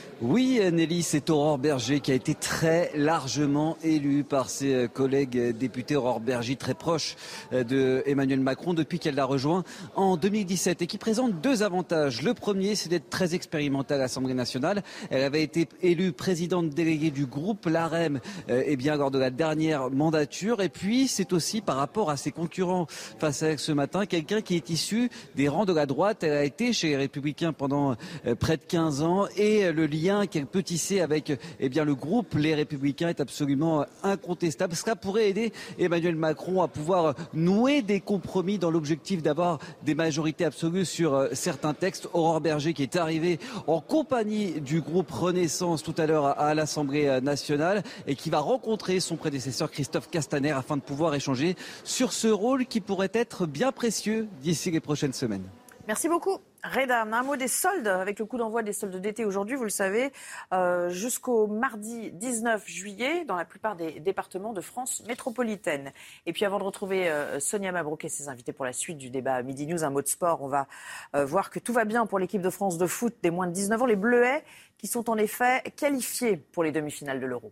Oui, Nelly, c'est Aurore Berger qui a été très largement élue par ses euh, collègues députés. Aurore Berger, très proche euh, de Emmanuel Macron depuis qu'elle l'a rejoint en 2017 et qui présente deux avantages. Le premier, c'est d'être très expérimentale à l'Assemblée nationale. Elle avait été élue présidente déléguée du groupe l'AREM euh, eh bien, lors de la dernière mandature. Et puis, c'est aussi par rapport à ses concurrents face à elle ce matin, quelqu'un qui est issu des rangs de la droite. Elle a été chez les Républicains pendant près de 15 ans et le lien qu'elle peut tisser avec eh bien, le groupe Les Républicains est absolument incontestable. Cela pourrait aider Emmanuel Macron à pouvoir nouer des compromis dans l'objectif d'avoir des majorités absolues sur euh, certains textes. Aurore Berger qui est arrivée en compagnie du groupe Renaissance tout à l'heure à l'Assemblée nationale et qui va rencontrer son prédécesseur Christophe Castaner afin de pouvoir échanger sur ce rôle qui pourrait être bien précieux d'ici les prochaines semaines.
Merci beaucoup. Reda, un mot des soldes, avec le coup d'envoi des soldes d'été aujourd'hui, vous le savez, euh, jusqu'au mardi 19 juillet dans la plupart des départements de France métropolitaine. Et puis avant de retrouver euh, Sonia Mabrouk et ses invités pour la suite du débat Midi News, un mot de sport, on va euh, voir que tout va bien pour l'équipe de France de foot des moins de 19 ans, les Bleuets, qui sont en effet qualifiés pour les demi-finales de l'Euro.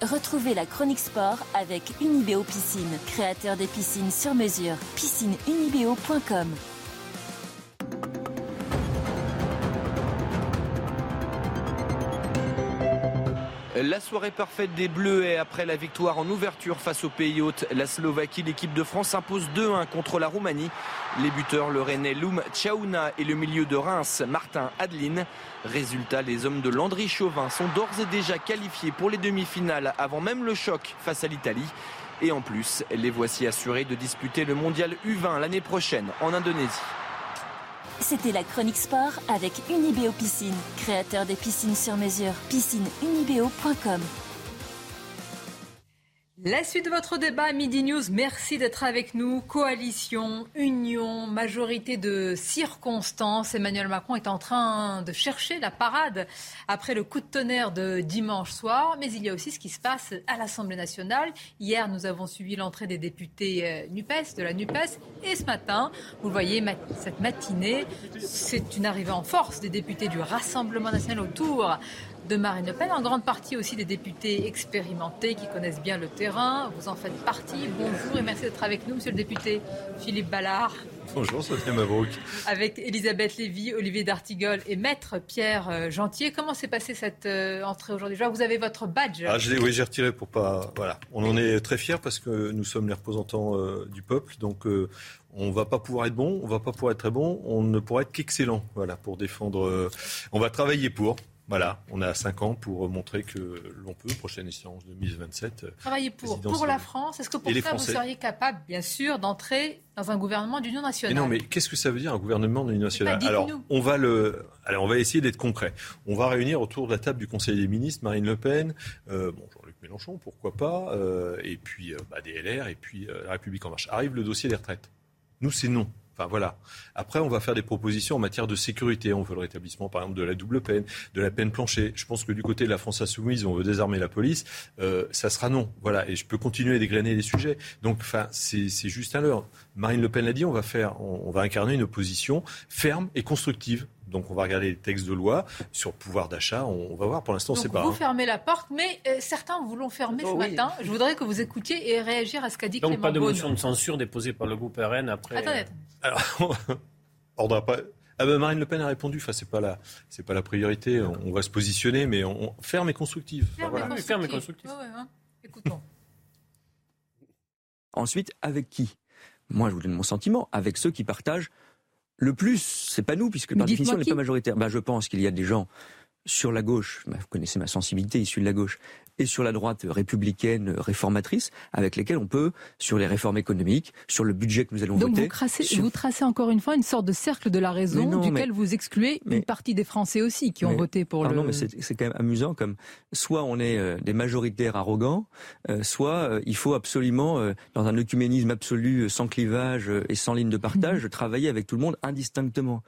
Retrouvez la chronique sport avec Unibeo Piscine, créateur des piscines sur mesure. piscineunibeo.com
La soirée parfaite des Bleus est après la victoire en ouverture face au pays hôte, la Slovaquie. L'équipe de France impose 2-1 contre la Roumanie. Les buteurs, le Rennais Loum Tchaouna et le milieu de Reims, Martin Adeline. Résultat, les hommes de Landry Chauvin sont d'ores et déjà qualifiés pour les demi-finales avant même le choc face à l'Italie. Et en plus, les voici assurés de disputer le mondial U20 l'année prochaine en Indonésie.
C'était la chronique sport avec Unibeo Piscine, créateur des piscines sur mesure. Piscineunibeo.com
la suite de votre débat Midi News, merci d'être avec nous. Coalition, union, majorité de circonstances. Emmanuel Macron est en train de chercher la parade après le coup de tonnerre de dimanche soir. Mais il y a aussi ce qui se passe à l'Assemblée nationale. Hier, nous avons suivi l'entrée des députés euh, NUPES, de la NUPES. Et ce matin, vous le voyez, cette matinée, c'est une arrivée en force des députés du Rassemblement national autour de Marine Le Pen, en grande partie aussi des députés expérimentés qui connaissent bien le terrain. Vous en faites partie. Bonjour et merci d'être avec nous, monsieur le député Philippe Ballard.
Bonjour Sophie Mabrouk.
Avec Elisabeth Lévy, Olivier D'Artigol et Maître Pierre euh, Gentier. Comment s'est passée cette euh, entrée aujourd'hui? Vous avez votre badge.
Ah, je oui, j'ai retiré pour pas. Voilà. On en est très fiers parce que nous sommes les représentants euh, du peuple. Donc on ne va pas pouvoir être bon, on ne va pas pouvoir être très bon, on ne pourra être qu'excellent. Voilà, pour défendre. on va travailler pour. Voilà, on a cinq ans pour montrer que l'on peut, prochaine échéance 2027.
Travailler pour, pour la France. Est-ce que pour ça, vous seriez capable, bien sûr, d'entrer dans un gouvernement d'union nationale?
Non, mais qu'est-ce que ça veut dire un gouvernement d'union nationale? Alors, on va le, alors, on va essayer d'être concret. On va réunir autour de la table du Conseil des ministres Marine Le Pen, euh, bon, Jean-Luc Mélenchon, pourquoi pas, euh, et puis euh, bah, des LR, et puis la République en marche. Arrive le dossier des retraites. Nous, c'est non Enfin voilà. Après, on va faire des propositions en matière de sécurité. On veut le rétablissement, par exemple, de la double peine, de la peine planchée. Je pense que du côté de la France insoumise, on veut désarmer la police. Euh, ça sera non. Voilà. Et je peux continuer à dégrainer les sujets. Donc, enfin, c'est juste à l'heure. Marine Le Pen l'a dit, on va faire, on, va incarner une opposition ferme et constructive donc on va regarder les textes de loi sur le pouvoir d'achat. On, va voir. Pour l'instant, c'est pas.
Vous fermez la porte, mais euh, certains voulons fermer oh ce matin. Je voudrais que vous écoutiez et réagir à ce qu'a dit
donc,
Clément
pas de motion de censure déposée par le groupe RN après.
Attendez.
Alors, (laughs) on pas. Ah ben Marine Le Pen a répondu. Enfin, c'est pas la, c'est pas la priorité. On, va se positionner, mais on, ferme et constructive.
Ferme, et constructive. Hein. Écoutons.
Ensuite, avec qui? Moi, je vous donne mon sentiment. Avec ceux qui partagent le plus. C'est pas nous, puisque par définition, on n'est pas majoritaire. Ben, je pense qu'il y a des gens sur la gauche, vous connaissez ma sensibilité issue de la gauche, et sur la droite républicaine réformatrice, avec lesquelles on peut, sur les réformes économiques, sur le budget que nous allons
Donc
voter.
Vous, tracez, vous tracez encore une fois une sorte de cercle de la raison duquel vous excluez une partie des Français aussi qui ont voté pour le.
Non, mais c'est quand même amusant comme soit on est euh, des majoritaires arrogants, euh, soit euh, il faut absolument, dans un œcuménisme absolu, sans clivage et sans ligne de partage, mhm. travailler avec tout le monde indistinctement.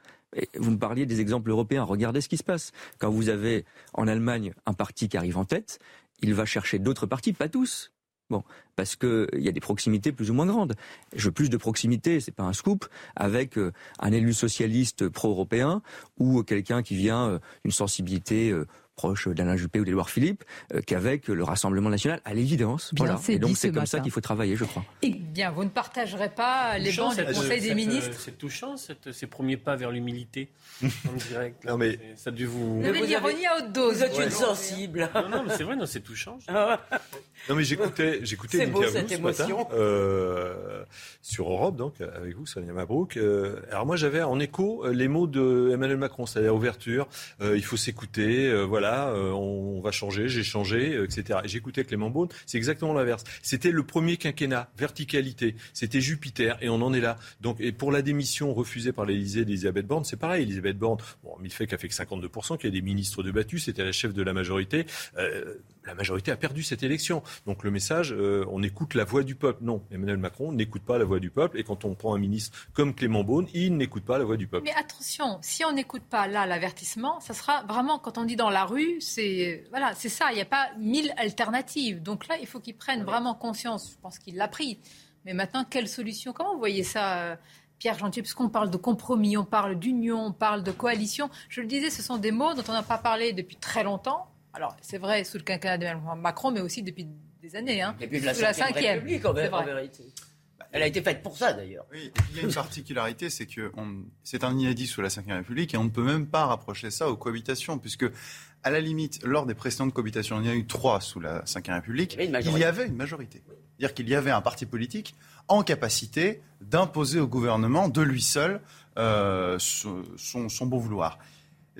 vous me parliez des exemples européens. Regardez ce qui se passe. Quand vous avez en Allemagne un parti qui arrive en tête, il va chercher d'autres partis, pas tous. Bon, parce qu'il y a des proximités plus ou moins grandes. Je veux plus de proximité, c'est pas un scoop, avec euh, un élu socialiste pro-européen ou quelqu'un qui vient euh, d'une sensibilité euh, proche d'Alain Juppé ou d'Édouard Philippe euh, qu'avec le Rassemblement national, à l'évidence. Voilà. Et donc c'est comme ça qu'il faut travailler, je crois.
Eh bien, vous ne partagerez pas les bancs du Conseil des ministres
C'est touchant, ces premiers pas vers l'humilité (laughs) en direct. non, mais ça a dû vous...
Vous avez l'ironie à haute dose.
Vous êtes une sensible.
Non, non, mais c'est vrai, non, c'est touchant. (laughs)
non, mais j'écoutais, j'écoutais
beau, cette émotion.
euh, sur Europe, donc, avec vous, Sonia Mabrouk. Euh, alors moi, j'avais en écho les mots de Emmanuel Macron, c'est-à-dire ouverture, euh, il faut s'écouter, voilà, euh, on, va changer, j'ai changé, euh, etc. J'écoutais Clément Beaune, c'est exactement l'inverse. C'était le premier quinquennat, verticalité, c'était Jupiter, et on en est là. Donc, et pour la démission refusée par l'Élysée d'Elisabeth Borne, c'est pareil. Elisabeth Borne, bon, il fait qu'elle fait que 52%, qu'il y a des ministres de battus, c'était la chef de la majorité. Euh, la majorité a perdu cette élection. Donc le message, on écoute la voix du peuple. Non, Emmanuel Macron n'écoute pas la voix du peuple. Et quand on prend un ministre comme Clément Beaune, il n'écoute pas la voix du peuple.
Mais attention, si on n'écoute pas là l'avertissement, ça sera vraiment quand on dit dans la rue, c'est voilà, c'est ça. Il n'y a pas mille alternatives. Donc là, il faut qu'ils prennent vraiment conscience. Je pense qu'il l'a pris. Mais maintenant, quelle solution? Comment vous voyez ça euh, Pierre Gentil, puisqu'on parle de compromis, on parle d'union, on parle de coalition. Je le disais, ce sont des mots dont on n'a pas parlé depuis très longtemps. Alors, c'est vrai sous le quinquennat de Macron, mais aussi depuis des années. Hein.
Depuis la, la cinquième République, en, en vérité. Elle a été faite pour ça, d'ailleurs.
Oui, il y a une particularité, c'est que c'est un inédit sous la Ve République et on ne peut même pas rapprocher ça aux cohabitations, puisque à la limite, lors des précédentes cohabitations, il y en a eu trois sous la Ve République, il y, avait une majorité. C'est-à-dire qu'il y avait un parti politique en capacité d'imposer au gouvernement de lui seul euh, son, son bon vouloir.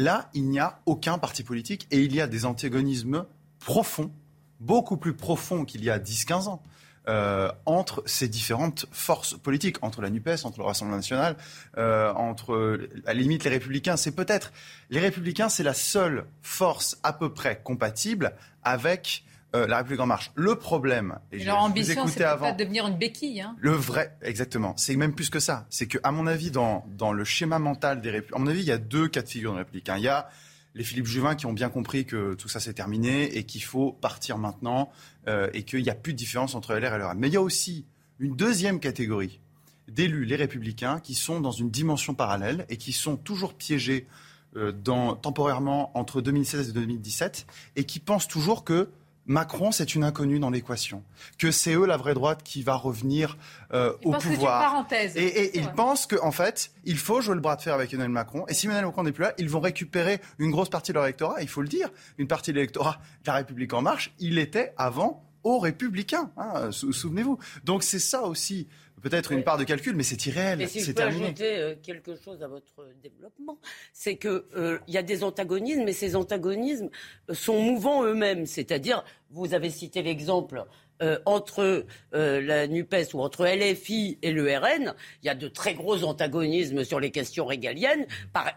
Là, il n'y a aucun parti politique et il y a des antagonismes profonds, beaucoup plus profonds qu'il y a 10-15 ans. Euh, entre ces différentes forces politiques, entre la NUPES, entre le Rassemblement national, euh, entre, à la limite, les Républicains. C'est peut-être. Les Républicains, c'est la seule force à peu près compatible avec. Euh, la République en marche. Le problème,
et, leur ambition, c'est pas de devenir une béquille. Hein.
Le vrai, exactement. C'est même plus que ça. C'est que, à mon avis, dans, dans le schéma mental des Républicains, à mon avis, il y a deux cas de figure de Républicains. Il y a les Philippe Juvin qui ont bien compris que tout ça c'est terminé et qu'il faut partir maintenant euh, et qu'il n'y a plus de différence entre LR et LR. Mais il y a aussi une deuxième catégorie d'élus, les républicains, qui sont dans une dimension parallèle et qui sont toujours piégés euh, dans, temporairement entre 2016 et 2017 et qui pensent toujours que Macron, c'est une inconnue dans l'équation, que c'est eux la vraie droite qui va revenir euh, au pouvoir.
Et,
et, ils pensent qu'en fait, il faut jouer le bras de fer avec Emmanuel Macron. Et si Emmanuel Macron n'est plus là, ils vont récupérer une grosse partie de leur électorat. Il faut le dire, une partie de l'électorat de la République en marche, il était avant aux Républicains. Hein, souvenez-vous. Donc c'est ça aussi peut-être une part de calcul, mais c'est irréel.
Et si je peux ajouter euh, quelque chose à votre développement, c'est qu'il euh, y a des antagonismes, mais ces antagonismes sont mouvants eux-mêmes. C'est-à-dire, vous avez cité l'exemple euh, entre euh, la NUPES ou entre LFI et le RN, il y a de très gros antagonismes sur les questions régaliennes,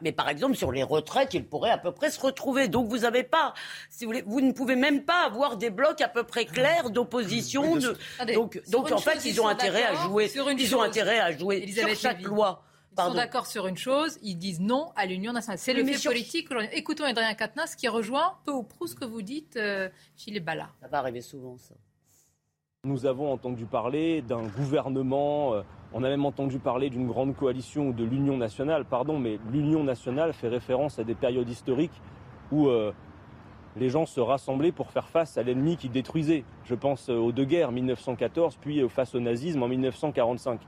mais par exemple sur les retraites, ils pourraient à peu près se retrouver. Donc vous avez pas, si vous voulez, vous ne pouvez même pas avoir des blocs à peu près clairs d'opposition. donc, donc en fait, ils ont intérêt à jouer. Ils ont intérêt à jouer sur chaque loi
Ils sont d'accord sur une chose, ils disent non à l'Union nationale. C'est le fait politique. Écoutons Adrien Quatennens qui rejoint peu ou prou ce que vous dites, euh, Philippe Ballard.
Ça va arriver souvent, ça.
Nous avons entendu parler d'un gouvernement, euh, on a même entendu parler d'une grande coalition ou de l'Union nationale, pardon, mais l'Union nationale fait référence à des périodes historiques où euh, les gens se rassemblaient pour faire face à l'ennemi qui détruisait. Je pense aux deux guerres, 1914, puis face au nazisme en 1945.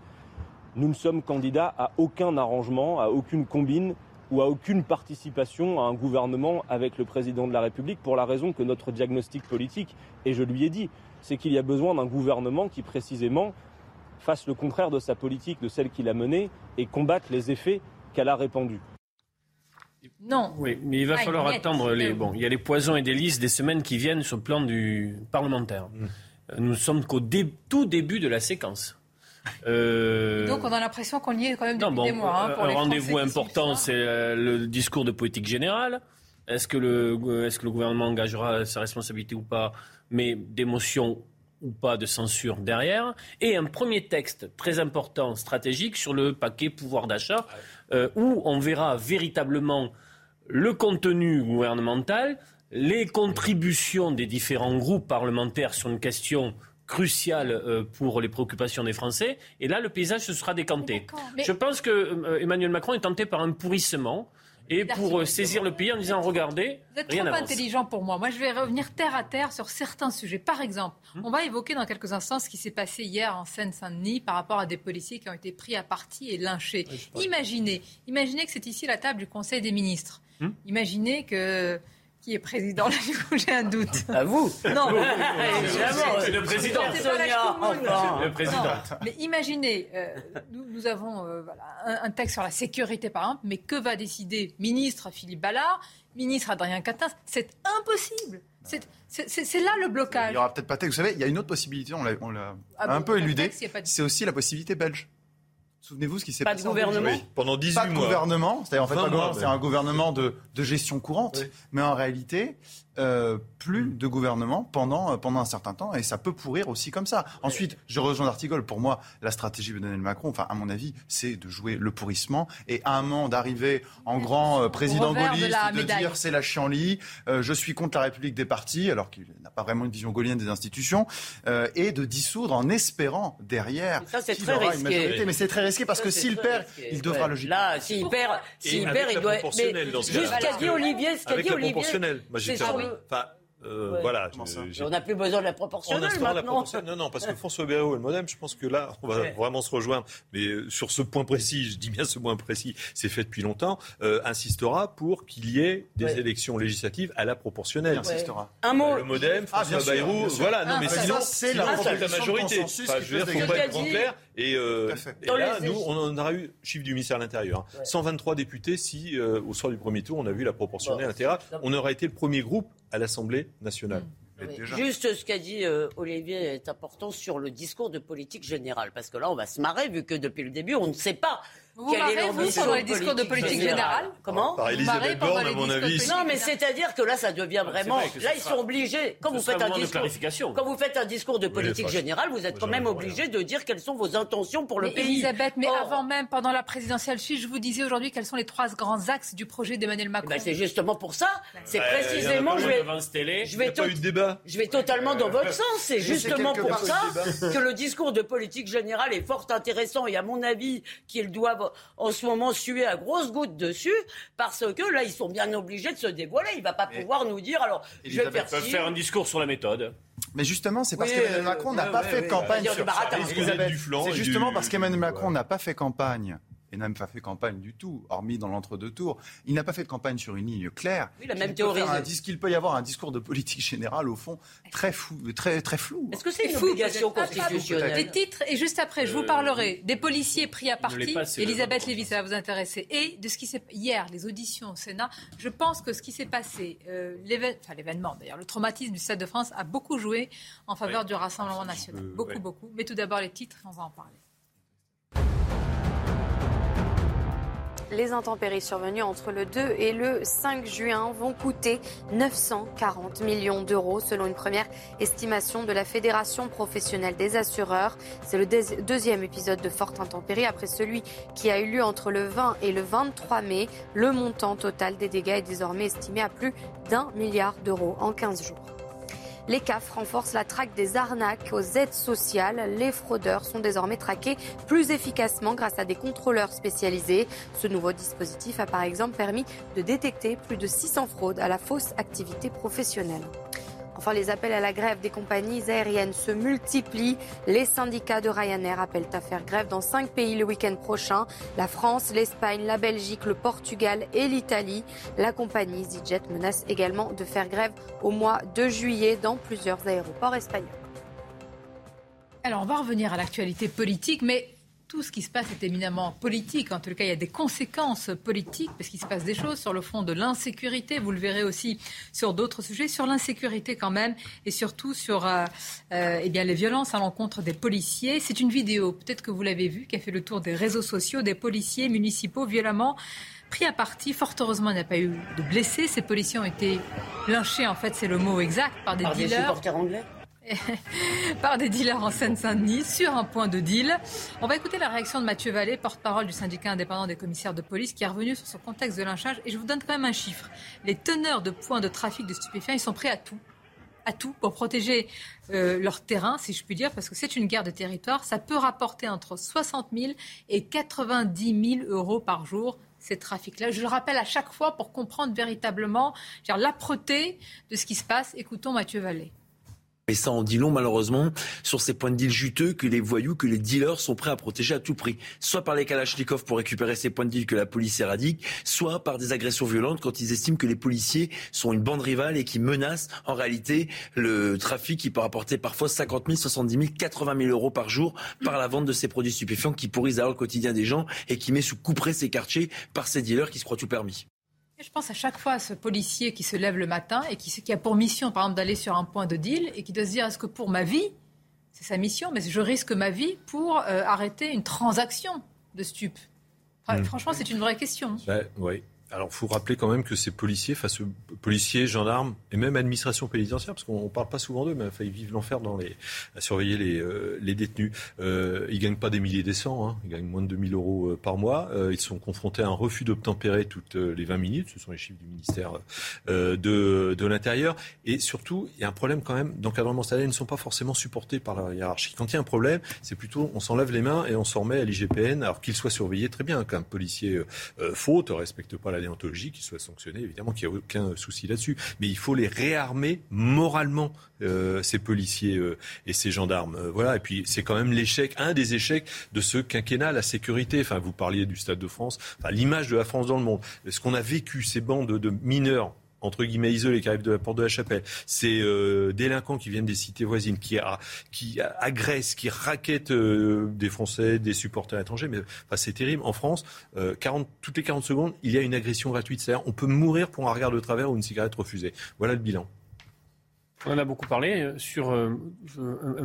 Nous ne sommes candidats à aucun arrangement, à aucune combine ou à aucune participation à un gouvernement avec le président de la République pour la raison que notre diagnostic politique, et je lui ai dit, c'est qu'il y a besoin d'un gouvernement qui précisément fasse le contraire de sa politique, de celle qu'il a menée, et combatte les effets qu'elle a répandus.
Non.
Oui, mais il va falloir attendre les. Bon, il y a les poisons et délices des semaines qui viennent sur le plan du parlementaire. Mm. Nous sommes qu'au tout début de la séquence.
Euh... Donc on a l'impression qu'on y est quand même depuis des mois. Hein,
un rendez-vous important, c'est euh, le discours de politique générale. Est-ce que, le, est-ce que le gouvernement engagera sa responsabilité ou pas? Mais d'émotion ou pas de censure derrière. Et un premier texte très important, stratégique, sur le paquet pouvoir d'achat, euh, où on verra véritablement le contenu gouvernemental, les contributions des différents groupes parlementaires sur une question crucial euh, pour les préoccupations des Français. Et là, le paysage se sera décanté. Je pense que euh, Emmanuel Macron est tenté par un pourrissement. Et pour euh, saisir le pays en disant regardez,
vous êtes trop intelligent pour moi. Moi, je vais revenir terre à terre sur certains sujets. Par exemple, hum. on va évoquer dans quelques instants ce qui s'est passé hier en Seine-Saint-Denis par rapport à des policiers qui ont été pris à partie et lynchés. imaginez, imaginez que c'est ici la table du Conseil des ministres. Hum. Imaginez que qui est président (laughs) Là, j'ai un doute.
À vous
Non,
c'est le président.
Sonia, enfin.
Le président.
mais imaginez, euh, nous, avons euh, un, texte sur la sécurité, par exemple, mais que va décider ministre Philippe Ballard, ministre Adrien Quatennens? C'est impossible. C'est là le blocage.
Il n'y aura peut-être pas texte. Vous savez, il y a une autre possibilité, on l'a ah un peu éludé. C'est aussi la possibilité belge. Souvenez-vous ce qui s'est
passé. Pas de gouvernement
Pendant 18 mois. Pas de gouvernement. C'est-à-dire, en fait, c'est un gouvernement de, de gestion courante. Mais en réalité, euh, plus de gouvernement pendant, euh, pendant un certain temps et ça peut pourrir aussi comme ça. Ensuite, je rejoins l'article. Pour moi, la stratégie de Daniel Macron, enfin, à mon avis, c'est de jouer le pourrissement et à un moment d'arriver en grand euh, président gaulliste, de, dire c'est la chienlit, je suis contre la République des partis, alors qu'il n'a pas vraiment une vision gaullienne des institutions, et de dissoudre en espérant derrière.
ça, c'est très risqué.
Mais c'est très risqué parce que s'il perd, il devra
le Là, s'il perd, s'il perd, il doit. Mais juste ce qu'a dit Olivier, ce qu'a dit Olivier.
C'est Euh, voilà.
on n'a plus besoin de la proportionnelle maintenant.
Non, non, parce que François Bayrou et le Modem, je pense que là, on va vraiment se rejoindre. Mais euh, sur ce point précis, je dis bien ce point précis, c'est fait depuis longtemps, euh, insistera pour qu'il y ait des élections législatives à la proportionnelle.
Insistera.
Un mot.
Le Modem, ah, François Bayrou, voilà. Non, mais sinon, c'est la, majorité. Enfin, je veux dire, faut pas être trop clair. Et, là, nous, on en aura eu, chiffre du ministère de l'Intérieur, 123 hein. députés si, au soir du premier tour, on a vu la proportionnelle. On aurait été le premier groupe à l'Assemblée nationale.
Mmh. Juste ce qu'a dit euh, Olivier est important sur le discours de politique générale, parce que là, on va se marrer, vu que depuis le début, on ne sait pas
vous marrez, vous, pendant les discours de politique générale,
Comment
Par Elisabeth Borne, à mon avis.
Non, mais c'est-à-dire que là, ça devient vraiment... Là, ils sont obligés... Quand vous, faites un discours, quand vous faites un discours de politique générale, vous êtes quand même obligé de dire quelles sont vos intentions pour le pays.
Elisabeth, mais avant même, pendant la présidentielle suisse, je vous disais aujourd'hui quels sont les trois grands axes du projet d'Emmanuel Macron.
Ben, c'est justement pour ça. C'est précisément... Je vais,
je vais,
je vais totalement dans votre sens. C'est justement pour ça que le discours de politique générale est fort intéressant et à mon avis qu'ils doivent en ce moment suer à grosses gouttes dessus parce que là, ils sont bien obligés de se dévoiler. Il ne va pas pouvoir nous dire alors je vais faire,
faire un discours sur la méthode.
Mais justement, c'est parce qu'Emmanuel Macron n'a pas fait campagne sur C'est justement parce qu'Emmanuel Macron n'a pas fait campagne et n'a même pas fait campagne du tout, hormis dans l'entre-deux tours. Il n'a pas fait de campagne sur une ligne claire.
Oui, la même théorie.
Qu'il peut y avoir un discours de politique générale, au fond, très, fou, très, très flou.
Est-ce que c'est une obligation constitutionnelle
Des titres, et juste après, je vous euh, parlerai des policiers pris à partie. Elisabeth Lévy, ça va vous intéresser. Et de ce qui s'est hier, les auditions au Sénat. Je pense que ce qui s'est passé, euh, l'événement d'ailleurs, le traumatisme du Stade de France a beaucoup joué en faveur du Rassemblement national. beaucoup, beaucoup. Mais tout d'abord les titres, on va en parler.
Les intempéries survenues entre le 2 et le 5 juin vont coûter 940 millions d'euros selon une première estimation de la Fédération professionnelle des assureurs. C'est le deuxième épisode de forte intempérie après celui qui a eu lieu entre le 20 et le 23 mai. Le montant total des dégâts est désormais estimé à plus d'un milliard d'euros en 15 jours. Les CAF renforcent la traque des arnaques aux aides sociales. Les fraudeurs sont désormais traqués plus efficacement grâce à des contrôleurs spécialisés. Ce nouveau dispositif a par exemple permis de détecter plus de 600 fraudes à la fausse activité professionnelle. Enfin, les appels à la grève des compagnies aériennes se multiplient. Les syndicats de Ryanair appellent à faire grève dans cinq pays le week-end prochain. La France, l'Espagne, la Belgique, le Portugal et l'Italie. La compagnie EasyJet menace également de faire grève au mois de juillet dans plusieurs aéroports espagnols.
Alors, on va revenir à l'actualité politique, mais tout ce qui se passe est éminemment politique. En tout cas, il y a des conséquences politiques parce qu'il se passe des choses sur le front de l'insécurité. Vous le verrez aussi sur d'autres sujets, sur l'insécurité quand même, et surtout sur euh, euh, eh bien, les violences à l'encontre des policiers. C'est une vidéo, peut-être que vous l'avez vue, qui a fait le tour des réseaux sociaux, des policiers municipaux violemment pris à partie. Fort heureusement, il n'y a pas eu de blessés. Ces policiers ont été lynchés, en fait, c'est le mot exact, par des
par
dealers.
Des supporters anglais (laughs)
par des dealers en Seine-Saint-Denis sur un point de deal. On va écouter la réaction de Mathieu Vallée, porte-parole du syndicat indépendant des commissaires de police, qui est revenu sur ce contexte de lynchage. Et je vous donne quand même un chiffre. Les teneurs de points de trafic de stupéfiants, ils sont prêts à tout à tout pour protéger euh, leur terrain, si je puis dire, parce que c'est une guerre de territoire. Ça peut rapporter entre 60 000 et 90 000 euros par jour ces trafics-là. Je le rappelle à chaque fois pour comprendre véritablement l'âpreté de ce qui se passe. Écoutons Mathieu Vallée.
Et ça en dit long, malheureusement, sur ces points de deal juteux que les voyous, que les dealers sont prêts à protéger à tout prix. Soit par les kalachnikovs pour récupérer ces points de deal que la police éradique, soit par des agressions violentes quand ils estiment que les policiers sont une bande rivale et qui menacent en réalité le trafic qui peut rapporter parfois 50 000, 70 000, 80 000 euros par jour par la vente de ces produits stupéfiants qui pourrissent alors le quotidien des gens et qui met sous couperée ces quartiers par ces dealers qui se croient tout permis.
Je pense à chaque fois à ce policier qui se lève le matin et qui, qui a pour mission, par exemple, d'aller sur un point de deal et qui doit se dire est-ce que pour ma vie, c'est sa mission, mais je risque ma vie pour euh, arrêter une transaction de stupes hmm. Franchement, c'est une vraie question.
Ben, oui. Alors, il faut rappeler quand même que ces policiers, face policiers, gendarmes et même administration pénitentiaire, parce qu'on ne parle pas souvent d'eux, mais ils vivent l'enfer dans les, à surveiller les, euh, détenus. Euh, ils gagnent pas des milliers des cents, hein, ils gagnent moins de 2000 euros euh, par mois. Ils sont confrontés à un refus d'obtempérer toutes les 20 minutes, ce sont les chiffres du ministère de, de l'Intérieur. Et surtout, il y a un problème quand même d'encadrement salaire, ils ne sont pas forcément supportés par la hiérarchie. Quand il y a un problème, c'est plutôt on s'enlève les mains et on s'en remet à l'IGPN, alors qu'il soit surveillé très bien. Qu'un policier faute, respecte pas la déontologie, qu'il soit sanctionné, évidemment qu'il n'y a aucun souci là-dessus. Mais il faut les réarmer moralement, euh, ces policiers euh, et ces gendarmes. Euh, voilà. Et puis c'est quand même l'échec, un des échecs de ce quinquennat, la sécurité. Enfin, vous parliez du Stade de France, l'image de la France dans le monde. Ce qu'on a vécu, ces bandes de mineurs entre guillemets isolés qui arrivent de la porte de la chapelle, ces euh, délinquants qui viennent des cités voisines, qui, agressent, qui raquettent euh, des Français, des supporters étrangers. Mais c'est terrible. En France, 40, euh, toutes les 40 secondes, il y a une agression gratuite. C'est-à-dire, on peut mourir pour un regard de travers ou une cigarette refusée. Voilà le bilan.
On en a beaucoup parlé. Sur un,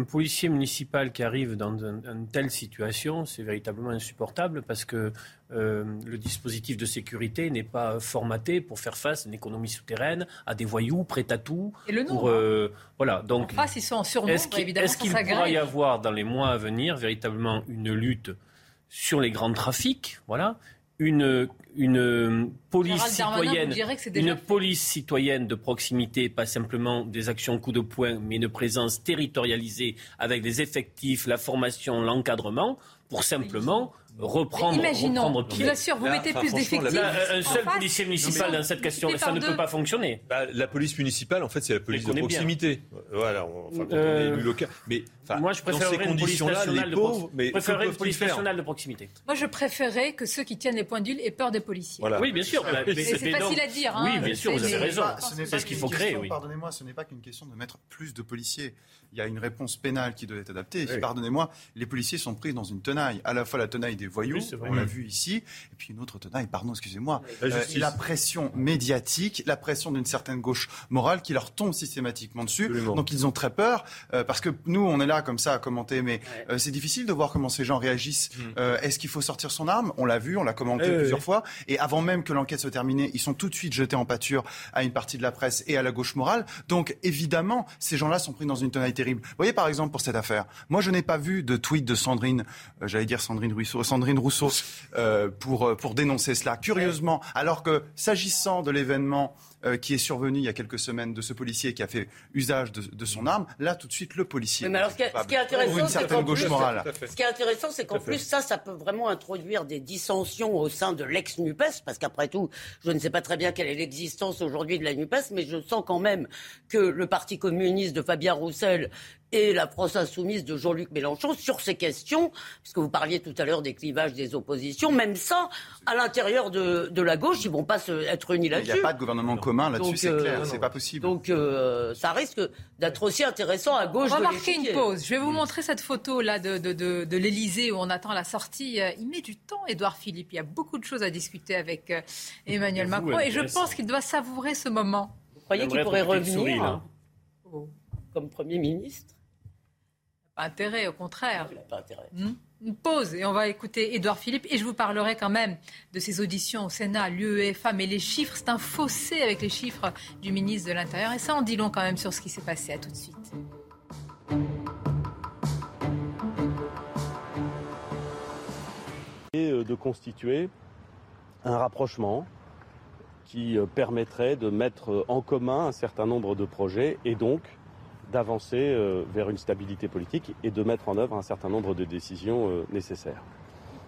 policier municipal qui arrive dans une telle situation, c'est véritablement insupportable parce que euh, le dispositif de sécurité n'est pas formaté pour faire face à une économie souterraine, à des voyous prêts à tout.
Et le
nombre. Euh, voilà.
Donc, en face, ils sont en surnombre,
est-ce qu'il, est-ce qu'il pourra y avoir dans les mois à venir véritablement une lutte sur les grands trafics, voilà, une, une police citoyenne, une police citoyenne de proximité, pas simplement des actions coup de poing, mais une présence territorialisée avec des effectifs, la formation, l'encadrement, pour simplement reprendre,
imaginons,
reprendre
pied. Bien sûr, vous mettez plus d'effectifs.
un seul policier municipal dans cette question, ça ne peut pas fonctionner.
Bah, la police municipale, en fait, c'est la police de proximité. Voilà, enfin, quand on est
euh,
élu local. Mais
moi, je préférerais une police nationale, pauvres, de, mais préférerais une police nationale de proximité.
Moi, je préférerais que ceux qui tiennent les points d'huile aient peur des policiers.
Voilà. Oui, bien sûr.
c'est facile à dire.
Hein, oui, bien sûr, vous avez raison. C'est ce qu'il faut créer.
Pardonnez-moi, ce n'est pas qu'une question de mettre plus de policiers. Il y a une réponse pénale qui doit être adaptée. Pardonnez-moi, les policiers sont pris dans une tenaille tenaille, à la fois la tenaille des voyous, on l'a vu ici, et puis une autre tenaille, pardon, excusez-moi, la, euh, la, pression médiatique, la pression d'une certaine gauche morale qui leur tombe systématiquement dessus. Donc ils ont très peur, euh, parce que nous, on est là comme ça à commenter, mais euh, c'est difficile de voir comment ces gens réagissent. Mm. Est-ce qu'il faut sortir son arme? On l'a vu, on l'a commenté plusieurs fois, et avant même que l'enquête soit terminée, ils sont tout de suite jetés en pâture à une partie de la presse et à la gauche morale. Donc évidemment, ces gens-là sont pris dans une tenaille terrible. Vous voyez par exemple pour cette affaire, moi je n'ai pas vu de tweet de Sandrine, j'allais dire Sandrine Rousseau, Sandrine Rousseau pour euh, pour dénoncer cela. Curieusement, alors que s'agissant de l'événement euh, qui est survenu il y a quelques semaines de ce policier qui a fait usage de, son arme, là tout de suite le policier.
Mais alors, ce, qui est, intéressant, c'est qu'en plus, ce qui est intéressant, c'est qu'en plus ça, ça peut vraiment introduire des dissensions au sein de l'ex-Nupes, parce qu'après tout, je ne sais pas très bien quelle est l'existence aujourd'hui de la Nupes, mais je sens quand même que le Parti communiste de Fabien Roussel et la France insoumise de Jean-Luc Mélenchon sur ces questions, puisque vous parliez tout à l'heure des clivages des oppositions, même ça, à l'intérieur de, de, la gauche, ils vont pas se, être unis là-dessus.
Il n'y a pas de gouvernement commun là-dessus, c'est clair, euh, c'est pas possible.
Donc euh, ça risque d'être aussi intéressant à gauche.
On va marquer une pause. Je vais vous montrer cette photo là de, de, de, de l'Elysée où on attend la sortie. Euh, il met du temps, Édouard Philippe. Il y a beaucoup de choses à discuter avec Emmanuel Macron, et je pense qu'il doit savourer ce moment.
Vous croyez qu'il pourrait revenir comme Premier ministre
pas intérêt, au contraire. Hmm Une pause et on va écouter Édouard Philippe et je vous parlerai quand même de ces auditions au Sénat, l'UEFA, mais les chiffres, c'est un fossé avec les chiffres du ministre de l'Intérieur et ça en dit long quand même sur ce qui s'est passé. À tout de suite.
Et euh, de constituer un rapprochement qui euh, permettrait de mettre en commun un certain nombre de projets et donc d'avancer euh, vers une stabilité politique et de mettre en œuvre un certain nombre de décisions euh, nécessaires.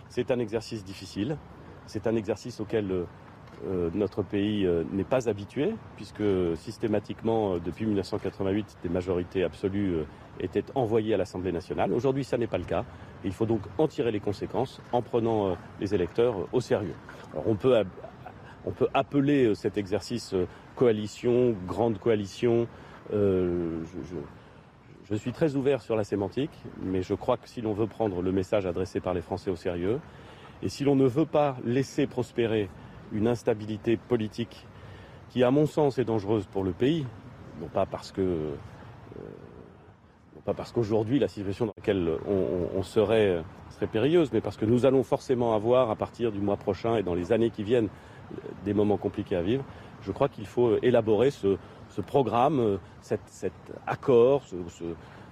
C'est un exercice difficile, c'est un exercice auquel euh, notre pays n'est pas habitué, puisque systématiquement, depuis 1988, des majorités absolues étaient envoyées à l'Assemblée nationale. Aujourd'hui, ça n'est pas le cas. il faut donc en tirer les conséquences en prenant les électeurs au sérieux. Alors on peut, on peut appeler cet exercice coalition, grande coalition, euh, je, suis très ouvert sur la sémantique, mais je crois que si l'on veut prendre le message adressé par les Français au sérieux, et si l'on ne veut pas laisser prospérer une instabilité politique qui, à mon sens, est dangereuse pour le pays, non pas parce que euh, pas parce qu'aujourd'hui la situation dans laquelle on, on, serait serait périlleuse, mais parce que nous allons forcément avoir à partir du mois prochain et dans les années qui viennent des moments compliqués à vivre. Je crois qu'il faut élaborer ce, ce programme, euh, cet, accord,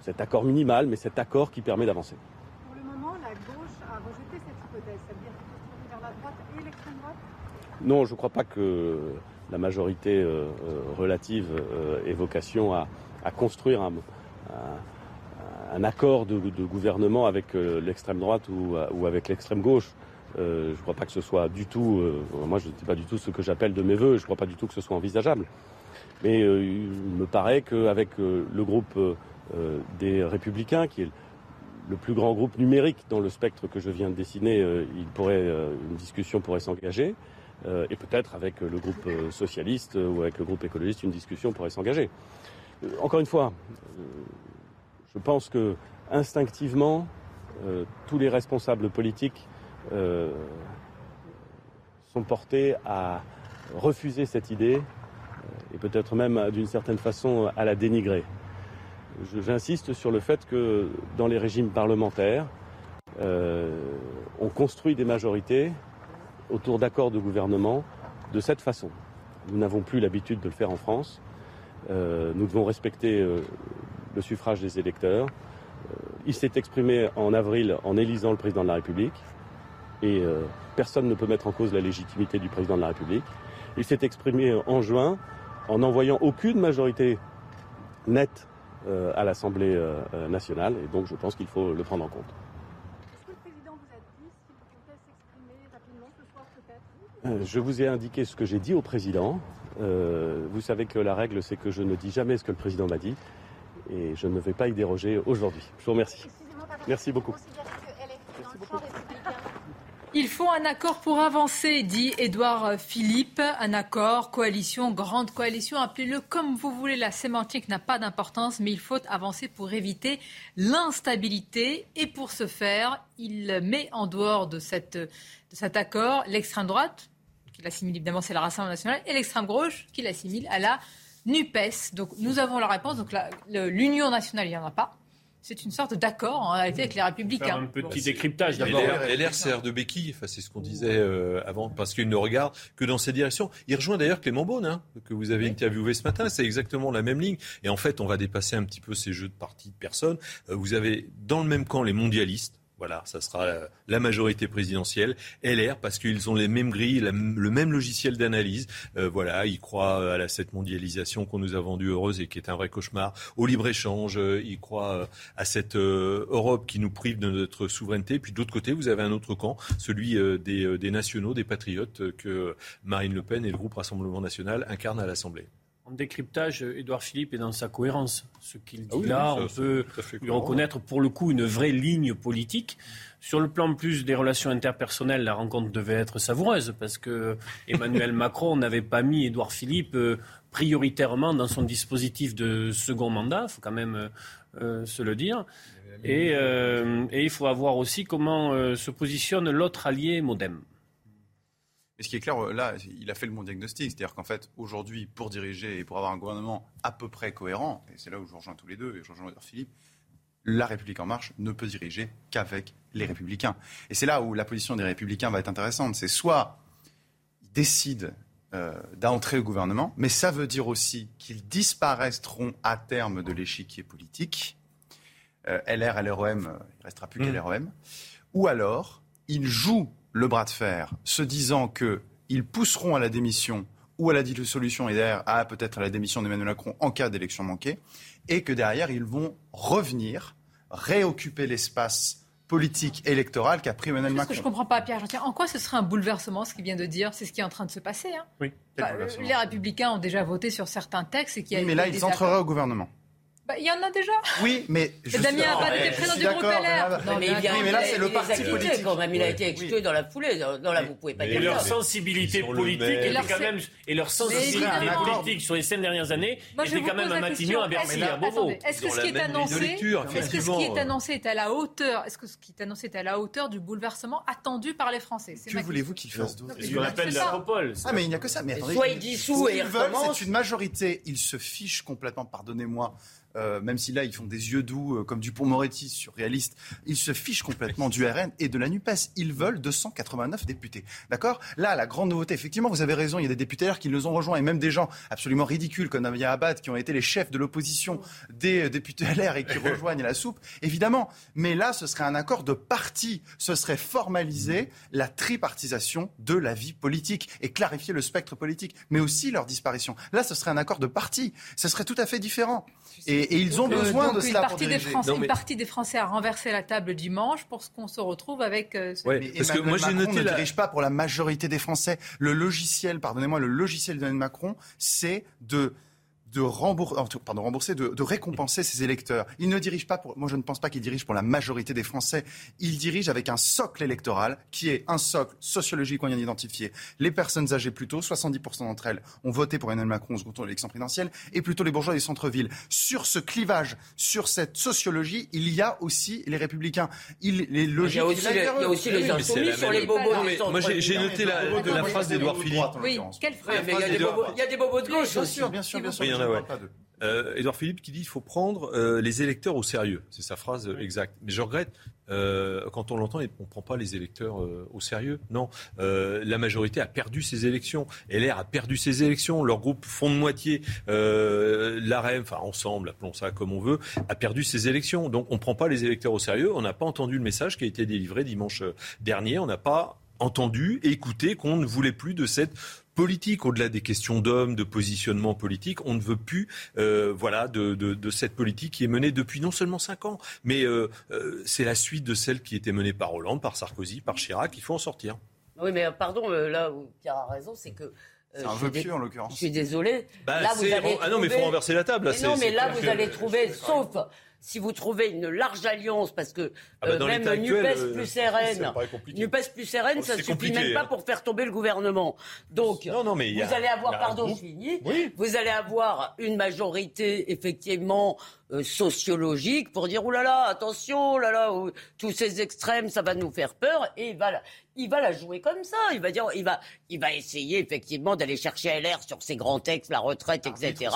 cet accord minimal, mais cet accord qui permet d'avancer.
Pour le moment, la gauche a rejeté cette hypothèse, c'est-à-dire vers la droite et l'extrême droite?
Non, je ne crois pas que la majorité euh, euh, relative ait vocation à, construire un, accord de, gouvernement avec l'extrême droite ou, avec l'extrême gauche. je ne crois pas que ce soit du tout, moi je ne sais pas du tout ce que j'appelle de mes voeux, je ne crois pas du tout que ce soit envisageable. Mais euh, il me paraît qu'avec euh, le groupe euh, des Républicains, qui est le plus grand groupe numérique dans le spectre que je viens de dessiner, une discussion pourrait s'engager. et peut-être avec le groupe socialiste ou avec le groupe écologiste, une discussion pourrait s'engager. encore une fois, je pense que instinctivement, tous les responsables politiques sont portés à refuser cette idée et peut-être même d'une certaine façon à la dénigrer. J'insiste sur le fait que dans les régimes parlementaires, euh, on construit des majorités autour d'accords de gouvernement de cette façon. Nous n'avons plus l'habitude de le faire en France. Euh, nous devons respecter euh, le suffrage des électeurs. il s'est exprimé en avril en élisant le président de la République et personne ne peut mettre en cause la légitimité du président de la République. Il s'est exprimé en juin en n'envoyant aucune majorité nette euh, à l'Assemblée euh, euh, nationale. Et donc je pense qu'il faut le prendre en compte.
Est-ce que le président vous a dit s'il comptait s'exprimer rapidement ce soir peut-être?
Je vous ai indiqué ce que j'ai dit au président. vous savez que la règle, c'est que je ne dis jamais ce que le président m'a dit. Et je ne vais pas y déroger aujourd'hui. Je vous remercie. Merci beaucoup.
Il faut un accord pour avancer, dit Édouard Philippe. Un accord, coalition, grande coalition, appelez-le comme vous voulez. La sémantique n'a pas d'importance, mais il faut avancer pour éviter l'instabilité. Et pour ce faire, il met en dehors de, cet accord l'extrême droite, qui l'assimile évidemment, c'est la Rassemblement national, et l'extrême gauche, qui l'assimile à la NUPES. Donc nous avons la réponse. Donc l'Union nationale, il n'y en a pas c'est une sorte d'accord en réalité avec les Républicains.
un petit décryptage
d'abord. LR sert de béquille, enfin, c'est ce qu'on disait euh, avant, parce qu'il ne regarde que dans cette direction. Il rejoint d'ailleurs Clément Beaune, hein, que vous avez interviewé ce matin, c'est exactement la même ligne. Et en fait, on va dépasser un petit peu ces jeux de partis de personnes. Euh, vous avez dans le même camp les mondialistes, voilà, ça sera la majorité présidentielle. LR, parce qu'ils ont les mêmes grilles, le même logiciel d'analyse. Euh, voilà, ils croient à cette mondialisation qu'on nous a vendue heureuse et qui est un vrai cauchemar. Au libre-échange, euh, ils croient euh, à cette Europe qui nous prive de notre souveraineté. Puis de l'autre côté, vous avez un autre camp, celui des, des nationaux, des patriotes que Marine Le Pen et le groupe Rassemblement national incarnent à l'Assemblée
en décryptage, Édouard Philippe est dans sa cohérence. Ce qu'il dit ah là, on peut lui reconnaître pour le coup une vraie ligne politique. Sur le plan plus des relations interpersonnelles, la rencontre devait être savoureuse parce que Emmanuel (laughs) Macron n'avait pas mis Édouard Philippe euh, prioritairement dans son dispositif de second mandat, il faut quand même euh, se le dire. Et, euh, et, il faut voir aussi comment se positionne l'autre allié Modem.
Et ce qui est clair, euh, là, il a fait le bon diagnostic. C'est-à-dire qu'en fait, aujourd'hui, pour diriger et pour avoir un gouvernement à peu près cohérent, et c'est là où je rejoins tous les deux, et je rejoins Philippe, la République en marche ne peut diriger qu'avec les républicains. Et c'est là où la position des républicains va être intéressante. C'est soit ils décident euh, d'entrer au gouvernement, mais ça veut dire aussi qu'ils disparaîtront à terme de l'échiquier politique. Euh, LR, LREM, il ne restera plus mmh. qu'LREM. Ou alors, ils jouent le bras de fer, se disant qu'ils pousseront à la démission ou à la dissolution et derrière à peut-être à la démission d'Emmanuel Macron en cas d'élection manquée, et que derrière ils vont revenir, réoccuper l'espace politique électoral qu'a pris Emmanuel Macron.
Que je ne comprends pas, Pierre en quoi ce serait un bouleversement, ce qu'il vient de dire? C'est ce qui est en train de se passer. Hein
oui.
Bah, les Républicains ont déjà voté sur certains textes. Et qui
oui, mais là, ils entreraient au gouvernement.
Bah, il y en a déjà.
Oui, mais.
Et Damien Abad était président du groupe LR.
Non, mais, il oui, mais là, c'est le parti politique. Quand même, il a été exclu dans la foulée. Non, là, vous pouvez pas dire
et leur sensibilité politique était quand même. Et leur sensibilité politique sur les cinq dernières années était quand même un Matignon à Bercy, à Beauvau.
Est-ce que ce qui est annoncé. Est-ce que ce qui est annoncé est à la hauteur. Est-ce que ce qui est annoncé est à la hauteur du bouleversement attendu par les Français?
Que voulez-vous qu'ils fassent d'autre?
C'est ce qu'on appelle l'Acropole.
Ah, mais il n'y a que ça. Mais
Soit ils dissous et ils veulent,
c'est une majorité. Ils se fichent complètement, pardonnez-moi, euh, même si là ils font des yeux doux euh, comme Dupont-Moretti surréaliste, ils se fichent complètement du RN et de la NUPES. Ils veulent 289 députés. D'accord? Là, la grande nouveauté, effectivement, vous avez raison, il y a des députés qui nous ont rejoints et même des gens absolument ridicules comme Namia Abad qui ont été les chefs de l'opposition des euh, députés LR et qui (laughs) rejoignent la soupe, évidemment. Mais là, ce serait un accord de parti. Ce serait formaliser la tripartisation de la vie politique et clarifier le spectre politique, mais aussi leur disparition. Là, ce serait un accord de parti. Ce serait tout à fait différent. Et et, ils ont besoin de cela
partie des Français, Une partie des Français a renversé la table dimanche pour qu'on se retrouve avec.
Euh, ce... parce que moi j'ai noté ne dirige pas pour la majorité des Français. Le logiciel, pardonnez-moi, le logiciel de Macron, c'est de de rembourser, pardon, rembourser, de, de, récompenser ses électeurs. Il ne dirige pas pour, moi je ne pense pas qu'il dirige pour la majorité des Français. Il dirige avec un socle électoral qui est un socle sociologique qu'on vient d'identifier. Les personnes âgées plutôt, 70% d'entre elles ont voté pour Emmanuel Macron au second tour de l'élection présidentielle, et plutôt les bourgeois des centres-villes. Sur ce clivage, sur cette sociologie, il y a aussi les républicains. Il, les logiques,
il y a aussi, les, il y a aussi les insoumis sur les bobos.
moi j'ai noté la, la, phrase d'Edouard Philippe.
Oui, quelle phrase?
Il y a des bobos de gauche aussi.
Bien sûr, bien sûr.
Euh, Édouard Philippe qui dit qu'il faut prendre euh, les électeurs au sérieux. C'est sa phrase exacte. Mais je regrette, euh, quand on l'entend, on ne prend pas les électeurs au sérieux. Non, la majorité a perdu ses élections. LR a perdu ses élections. Leur groupe fond de moitié, l'AREM, enfin ensemble, appelons ça comme on veut, a perdu ses élections. Donc on ne prend pas les électeurs au sérieux. On n'a pas entendu le message qui a été délivré dimanche dernier. On n'a pas entendu, écouté qu'on ne voulait plus de cette politique, au-delà des questions d'hommes, de positionnement politique. On ne veut plus euh, voilà, de, de, cette politique qui est menée depuis non seulement cinq ans, mais euh, euh, c'est la suite de celle qui était menée par Hollande, par Sarkozy, par Chirac. Il faut en sortir.
Oui, mais pardon, là où Pierre a raison, c'est que
c'est un vœu pieux en l'occurrence.
Je suis désolé.
Bah, là, vous allez ah non, mais il faut renverser la table.
Là, non, mais là, vous allez trouver, sauf si vous trouvez une large alliance, parce que
Ah bah,
euh, même
l'état
NUPES
actuel, euh,
plus RN. NUPES plus RN,
Oh,
ça
c'est
suffit même pas
hein.
pour faire tomber le gouvernement. Donc,
Non, non, mais il y a-
vous allez avoir, pardon, finis, vous allez avoir une majorité effectivement euh, sociologique pour dire, oh là là, attention, oh là là, oh, tous ces extrêmes, ça va nous faire peur, et il va, la- il va la jouer comme ça. Il va dire, il va, il va essayer effectivement d'aller chercher LR sur ses grands textes, la retraite, etc.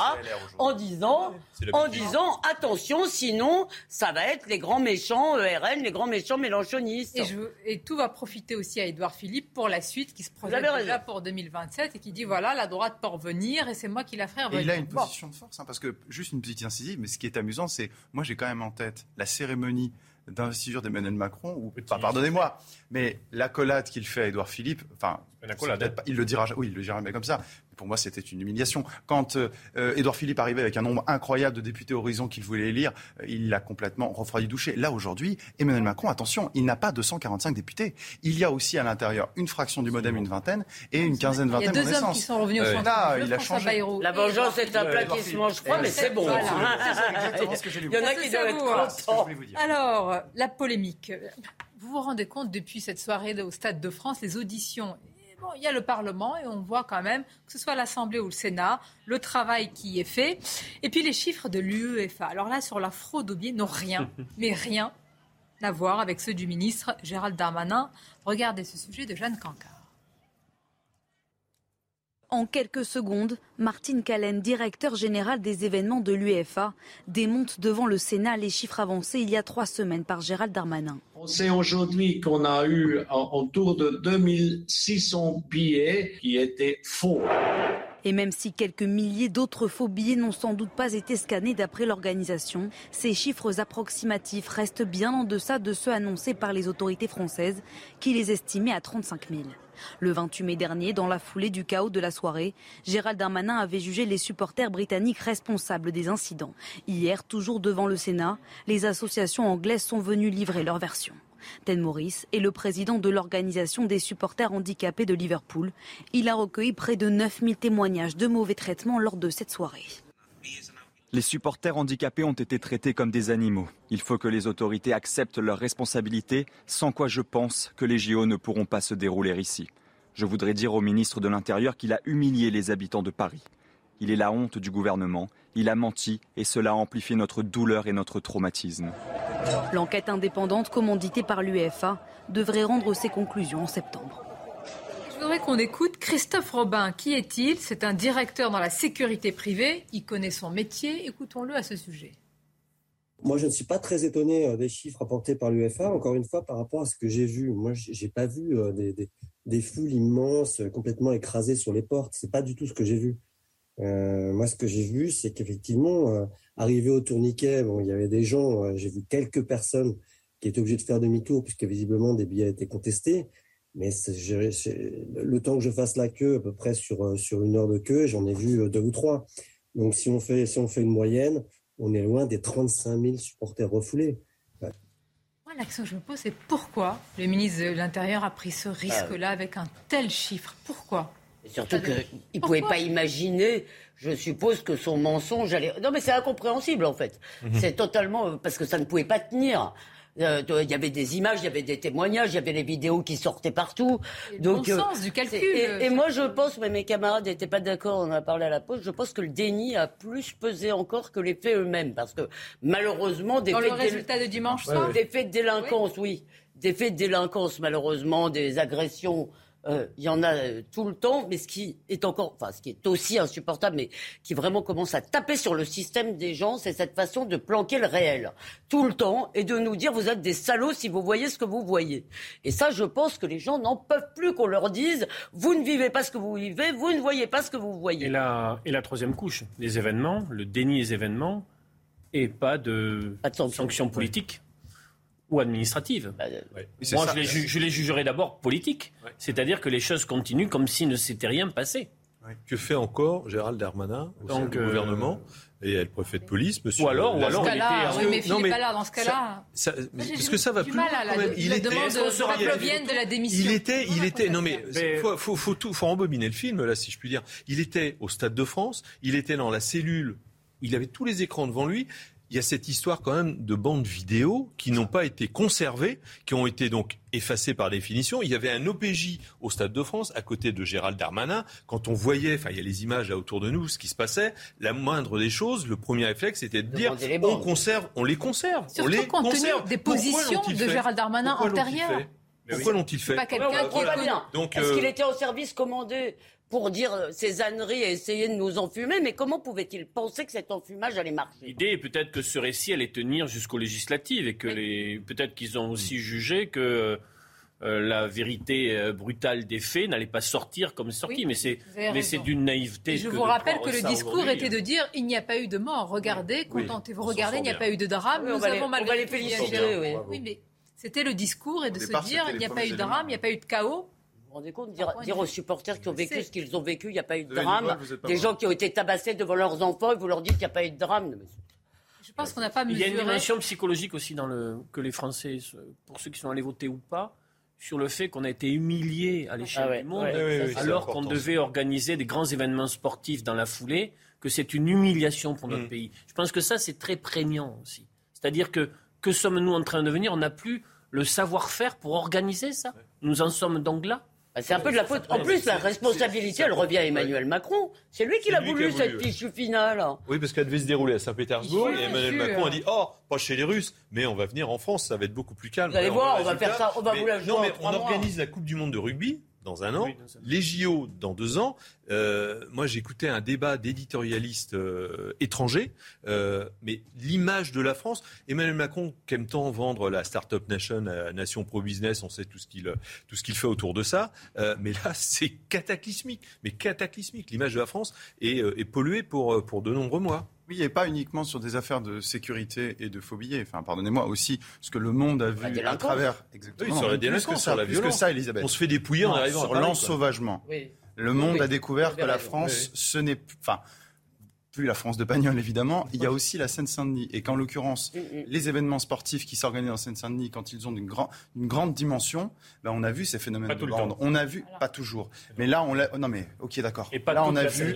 En disant, en disant, attention, sinon, ça va être les grands méchants euh, RN, les grands méchants mélanchonistes.
Et, je- et tout va profiter aussi à Édouard Philippe pour la suite qui se projette déjà
raison.
pour 2027 et qui dit voilà, la droite peut revenir et c'est moi qui la ferai
Et
revenir.
il a une
Bon.
position de force, hein, parce que juste une petite incisive, mais ce qui est amusant, c'est moi j'ai quand même en tête la cérémonie d'investiture d'Emmanuel Macron, ou enfin, pardonnez-moi, mais l'accolade qu'il fait à Édouard Philippe, enfin, pas- il le dira, oui, il le dira jamais comme ça. Pour moi, c'était une humiliation. Quand euh, euh, Édouard Philippe arrivait avec un nombre incroyable de députés Horizon qu'il voulait élire, euh, il l'a complètement refroidi douché. Là aujourd'hui, Emmanuel Macron, attention, il n'a pas 245 députés. Il y a aussi à l'intérieur une fraction du MoDem, une vingtaine, et une quinzaine,
Il y a
vingtaine
deux
de
hommes qui sont revenus au
Euh,
centre
là,
jeu,
il a changé.
La vengeance est un plat qui se mange froid, mais c'est bon.
Voilà.
exactement ce que j'ai lu.
Il y en a qui doivent
à
être
vous,
contents.
Alors, la polémique. Vous vous rendez compte, depuis cette soirée au Stade de France, les auditions. Bon, il y a le Parlement et on voit quand même, que ce soit l'Assemblée ou le Sénat, le travail qui est fait. Et puis les chiffres de l'UEFA. Alors là, sur la fraude au billet, n'ont rien, (laughs) mais rien à voir avec ceux du ministre Gérald Darmanin. Regardez ce sujet de Jeanne Cancard.
En quelques secondes, Martine Callen, directeur général des événements de l'UEFA, démonte devant le Sénat les chiffres avancés il y a trois semaines par Gérald Darmanin.
On sait aujourd'hui qu'on a eu autour de 2600 billets qui étaient faux.
Et même si quelques milliers d'autres faux billets n'ont sans doute pas été scannés d'après l'organisation, ces chiffres approximatifs restent bien en deçà de ceux annoncés par les autorités françaises, qui les estimaient à 35 000. Le 28 mai dernier, dans la foulée du chaos de la soirée, Gérald Darmanin avait jugé les supporters britanniques responsables des incidents. Hier, toujours devant le Sénat, les associations anglaises sont venues livrer leur version. Ted Morris est le président de l'organisation des supporters handicapés de Liverpool. Il a recueilli près de 9000 témoignages de mauvais traitements lors de cette soirée.
Les supporters handicapés ont été traités comme des animaux. Il faut que les autorités acceptent leurs responsabilités, sans quoi je pense que les JO ne pourront pas se dérouler ici. Je voudrais dire au ministre de l'Intérieur qu'il a humilié les habitants de Paris. Il est la honte du gouvernement, il a menti et cela a amplifié notre douleur et notre traumatisme.
L'enquête indépendante commanditée par l'UEFA devrait rendre ses conclusions en septembre.
Je qu'on écoute Christophe Robin. Qui est-il? C'est un directeur dans la sécurité privée. Il connaît son métier. Écoutons-le à ce sujet.
Moi, je ne suis pas très étonné euh, des chiffres apportés par l'UEFA, encore une fois, par rapport à ce que j'ai vu. Moi, j'ai j'ai pas vu euh, des, foules immenses, euh, complètement écrasées sur les portes. C'est pas du tout ce que j'ai vu. Moi, ce que j'ai vu, c'est qu'effectivement, arrivé au tourniquet, bon, il y avait des gens, j'ai vu quelques personnes qui étaient obligées de faire demi-tour, puisque visiblement des billets étaient contestés. Mais le temps que je fasse la queue, à peu près sur, euh, sur une heure de queue, j'en ai vu euh, deux ou trois. Donc, si on fait, si on fait une moyenne, on est loin des 35 000 supporters refoulés.
Moi, l'action que je me pose, c'est pourquoi le ministre de l'Intérieur a pris ce risque-là avec un tel chiffre? Pourquoi?
Et Surtout qu'il ne pouvait pas imaginer, je suppose, que son mensonge allait. Non, mais c'est incompréhensible, en fait.
Mhm.
C'est totalement. euh, Parce que ça ne pouvait pas tenir. Euh, Il y avait des images, il y avait des témoignages, il y avait les vidéos qui sortaient partout.
Et le bon sens du calcul, euh,
Et, et moi, je pense, mais mes camarades n'étaient pas d'accord, on en a parlé à la pause, je pense que le déni a plus pesé encore que les faits eux-mêmes. Parce que malheureusement, des
Dans
faits
le résultat de dimanche soir
Des faits de délinquance, oui. Des faits de délinquance, malheureusement, des agressions. Euh, Il y en a euh, tout le temps, mais ce qui est encore, enfin, ce qui est aussi insupportable, mais qui vraiment commence à taper sur le système des gens, c'est cette façon de planquer le réel tout le temps et de nous dire vous êtes des salauds si vous voyez ce que vous voyez. Et ça, je pense que les gens n'en peuvent plus qu'on leur dise vous ne vivez pas ce que vous vivez, vous ne voyez pas ce que vous voyez.
Et la, et la troisième couche, les événements, le déni des événements et pas de, sanctions politiques ou administratives.
c'est
Moi,
ça.
je les, ju- je les jugerai d'abord politiques, c'est-à-dire que les choses continuent comme s'il ne s'était rien passé.
Que fait encore Gérald Darmanin au sein du
euh,
gouvernement et le préfet de police, monsieur
Ou alors- ou alors
Dans ce cas-là, oui, mais
Non,
Philippe Allard, dans ce cas-là.
ça-
Moi, j'ai
parce que ça va plus
mal
loin
à la-
quand même.
la demande de la démission.
Il était, il était, non mais,
Mais-
faut, faut, faut tout, faut embobiner le film là, si je puis dire. Il était au Stade de France, il était dans la cellule, il avait tous les écrans devant lui. Il y a cette histoire quand même de bandes vidéo qui n'ont pas été conservées, qui ont été donc effacées par définition. Il y avait un OPJ au Stade de France à côté de Gérald Darmanin. Quand on voyait, enfin il y a les images là autour de nous, ce qui se passait, la moindre des choses, le premier réflexe c'était de dire on conserve, on les conserve,
Surtout
on les
compte tenu
conserve.
des positions de Gérald Darmanin
Pourquoi l'ont-ils
antérieures.
fait Pourquoi l'ont-ils fait
pas quelqu'un qui est.
Donc,
Est-ce
euh,
qu'il était au service commandé? Pour dire euh, ces âneries et essayer de nous enfumer Mais comment pouvait-il penser que cet enfumage allait marcher
L'idée est peut-être que ce récit allait tenir jusqu'aux législatives et que les peut-être qu'ils ont aussi jugé que euh, la vérité euh, brutale des faits n'allait pas sortir comme c'est sorti.
Oui,
mais c'est mais c'est d'une naïveté.
Et je
que
vous rappelle que le discours était de dire il n'y a pas eu de mort. Regardez,
Oui,
contentez-vous, regardez, il n'y a pas eu de drame.
Oui,
Nous
les-
avons
on
malgré
va les féliciter, oui.
Oui, mais c'était le discours et de se
départ,
dire il n'y a
les
pas eu de drame, il n'y a pas eu de chaos.
Vous vous rendez compte dire, dire aux supporters qui ont vécu ce qu'ils ont vécu, il n'y a pas eu de
Vous
drame.
pas
Des gens qui ont été tabassés devant leurs enfants et vous leur dites qu'il n'y a pas eu de drame. Mais
Je pense qu'on n'a pas
Il y a
mesuré.
une dimension psychologique aussi dans le que les Français, pour ceux qui sont allés voter ou pas, sur le fait qu'on a été humiliés à l'échelle
Ah ouais,
du monde,
ouais, ouais, ouais, c'est
alors qu'on devait organiser des grands événements sportifs dans la foulée, que c'est une humiliation pour notre
Mm.
pays. Je pense que ça, c'est très prégnant aussi. C'est-à-dire que que sommes-nous en train de devenir? On n'a plus le savoir-faire pour organiser ça. Nous en sommes donc là.
Bah, c'est un peu de la faute. En plus, la responsabilité, elle revient à Emmanuel Macron. C'est lui qui l'a voulu,
a voulu,
cette fichue finale.
Oui, parce qu'elle devait se dérouler à Saint-Pétersbourg et Emmanuel
sûr.
Macron a dit Oh, pas chez les Russes, mais on va venir en France, ça va être beaucoup plus calme.
Vous allez voir, on va faire ça, on va
mais-
vous la jouer
Non, mais on
mois.
organise la Coupe du Monde de rugby dans un an, les JO dans deux ans. Euh, moi, j'écoutais un débat d'éditorialistes euh, étrangers, euh, mais l'image de la France, Emmanuel Macron qui aime tant vendre la Startup Nation, la nation pro-business, on sait tout ce qu'il tout ce qu'il fait autour de ça, euh, mais là, (laughs) c'est cataclysmique, mais cataclysmique. L'image de la France est, euh, est polluée pour, pour de nombreux mois.
Oui, et pas uniquement sur des affaires de sécurité et de faux billets. Enfin, pardonnez-moi aussi, ce que le monde a vu à travers. Exactement.
Oui, sur la délinquance, sur la violence.
ça, Elisabeth.
On se fait dépouiller en arrivant
Sur l'ensauvagement.
Oui.
Le monde
Oui,
a découvert que la. France,
Oui.
ce n'est. Enfin, plus la France de Pagnol, évidemment. Il y a aussi la Seine-Saint-Denis. Et qu'en l'occurrence,
Mm,
les événements sportifs qui s'organisent en Seine-Saint-Denis, quand ils ont une, grand- une grande dimension, ben, on a vu ces phénomènes
Pas
de
temps.
On a vu, pas toujours. Mais là, on l'a. Non, mais, ok, d'accord.
Et pas
là,
toute
on a
la
vu.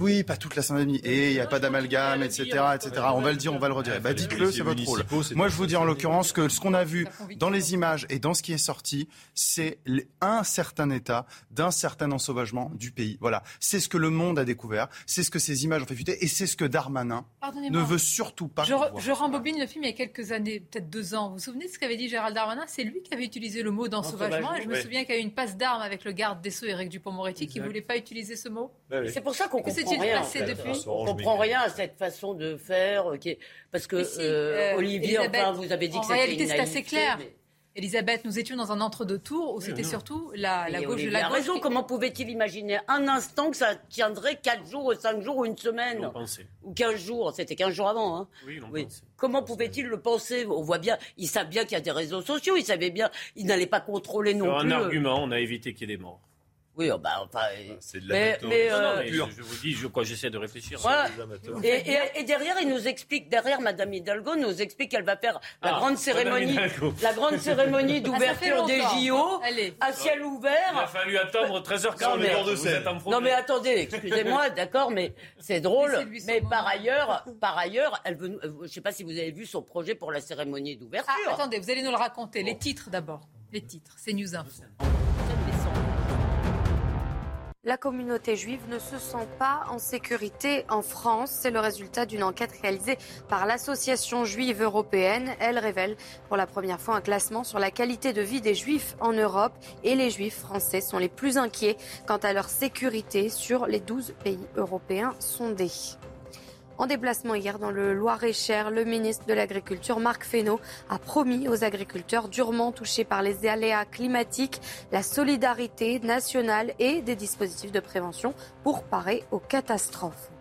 Oui, pas toute la Saint-Denis. Et il n'y a pas d'amalgame, etc., etc. On va le dire, on va le redire. Bah, dites-le, c'est votre rôle. Moi, je vous dis en l'occurrence que ce qu'on a vu dans les images et dans ce qui est sorti, c'est un certain état d'un certain ensauvagement du pays. Voilà. C'est ce que le monde a découvert. C'est ce que ces images ont fait fuiter. Et c'est ce que Darmanin ne veut surtout pas.
Je,
voir.
je rembobine le film il y a quelques années, peut-être deux ans. Vous vous souvenez de ce qu'avait dit Gérald Darmanin? C'est lui qui avait utilisé le mot d'ensauvagement. Et je me
oui.
souviens qu'il y a eu une passe d'armes avec le garde des Sceaux, Éric Dupont-Moretti, qui ne voulait pas utiliser ce mot.
C'est pour ça qu'on comprend rien. en
passé
fait.
depuis?
On comprend rien à cette façon de faire. euh, Parce que
si,
euh,
euh,
Olivier, enfin, vous avez dit
en
que c'était
réalité,
une
c'est assez clair.
mais-
Elisabeth, nous étions dans un entre-deux-tours où c'était
non.
surtout la, gauche de la
a
gauche.
raison.
qui-
Comment pouvait-il imaginer un instant que ça tiendrait 4 jours, ou 5 jours ou une semaine
Ils l'ont pensé.
Ou 15 jours. C'était 15 jours avant. Hein.
Oui, l'ont
Oui.
pensé.
Comment pouvait-il le penser? On voit bien, ils savent bien qu'il y a des réseaux sociaux, ils savaient bien, ils n'allaient pas contrôler non
Sur un
plus. euh,
argument, on a évité qu'il y ait des morts.
Oui, oh, bah, enfin.
C'est de
mais,
l'amateurisme.
mais,
Non, non,
euh,
mais je, je vous dis, je, quoi, j'essaie de réfléchir.
Voilà.
amateurs.
Et, et- et derrière, il nous explique, derrière Madame Hidalgo nous explique qu'elle va faire la
Ah,
grande cérémonie, la grande cérémonie (laughs)
Ah,
d'ouverture des. JO
Allez.
à ciel
Il a
ouvert.
fallu attendre 13h40.
Non, mais-
vous êtes en
Non mais attendez, excusez-moi, (laughs) d'accord, mais c'est drôle. Mais par ailleurs, par ailleurs, elle veut, euh, je sais pas si vous avez vu son projet pour la cérémonie d'ouverture.
Ah, attendez, vous allez nous le raconter. Les titres d'abord. Les titres, c'est News Info.
La communauté juive ne se sent pas en sécurité en France. C'est le résultat d'une enquête réalisée par l'Association juive européenne. Elle révèle pour la première fois un classement sur la qualité de vie des juifs en Europe. Et les juifs français sont les plus inquiets quant à leur sécurité sur les 12 pays européens sondés. En déplacement hier dans le Loir-et-Cher, le ministre de l'Agriculture, Marc Fesneau, a promis aux agriculteurs durement touchés par les aléas climatiques la solidarité nationale et des dispositifs de prévention pour parer aux catastrophes.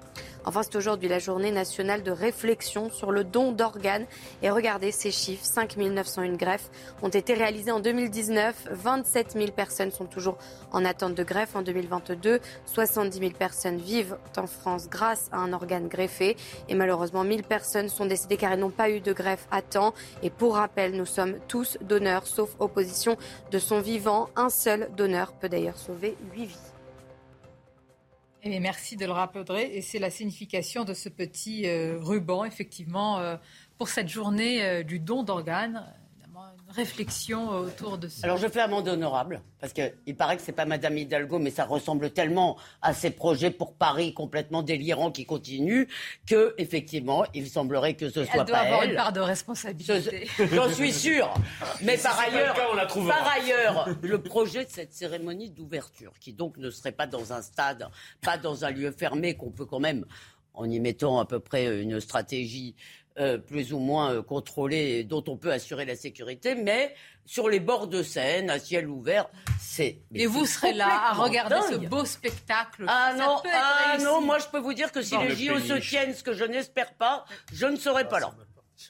Enfin, c'est aujourd'hui la journée nationale de réflexion sur le don d'organes. Et regardez ces chiffres, 5 901 greffes ont été réalisées en 2019. 27 000 personnes sont toujours en attente de greffe en 2022. 70 000 personnes vivent en France grâce à un organe greffé. Et malheureusement, 1000 personnes sont décédées car elles n'ont pas eu de greffe à temps. Et pour rappel, nous sommes tous donneurs, sauf opposition de son vivant. Un seul donneur peut d'ailleurs sauver 8 vies.
Et merci de le rappeler. Et c'est la signification de ce petit euh, ruban, effectivement, euh, pour cette journée euh, du don d'organes réflexion autour de ça.
Alors je fais amende honorable, parce qu'il paraît que c'est pas Madame Hidalgo, mais ça ressemble tellement à ces projets pour Paris complètement délirants qui continuent, que effectivement, il semblerait que ce soit
elle doit
pas
avoir
elle.
une part de responsabilité. (laughs)
J'en suis sûr. Mais
Si
par ailleurs,
cas, on la trouvera.
par ailleurs, le projet de cette cérémonie d'ouverture, qui donc ne serait pas dans un stade, pas dans un lieu fermé, qu'on peut quand même, en y mettant à peu près une stratégie euh, plus ou moins euh, contrôlée, dont on peut assurer la sécurité, mais sur les bords de Seine, à ciel ouvert, c'est.
Et vous serez là à regarder ce beau spectacle.
Ah
Ça
non, ah non, moi je peux vous dire que si les
le
JO se tiennent, ce que je n'espère pas, je ne serai pas là.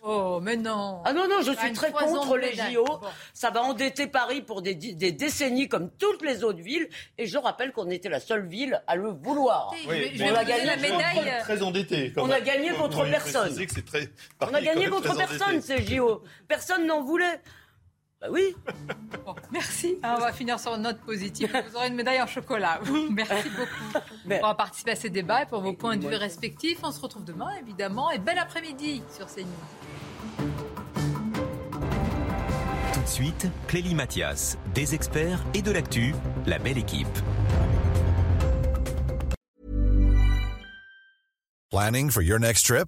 Oh, mais non.
Ah non, non, je suis très contre les. JO.
Bon.
Ça va endetter Paris pour des, décennies comme toutes les autres villes. Et je rappelle qu'on était la seule ville à le vouloir.
Je vais- je
on a gagné
la médaille.
Très endetté. quand
On a gagné contre personne.
très-
On a gagné contre personne
endetté.
ces JO. Personne n'en voulait. Bah oui.
Bon, merci. Ah, on va finir sur une note positive. (laughs) Vous aurez une médaille en chocolat. (laughs) Merci beaucoup (laughs) pour avoir participé à ces débats et pour vos points de vue respectifs. On se retrouve demain, évidemment. Et bel après-midi sur CNews.
Tout de suite, Clélie Mathias, des experts et de l'actu, la belle équipe.
Planning for your next trip?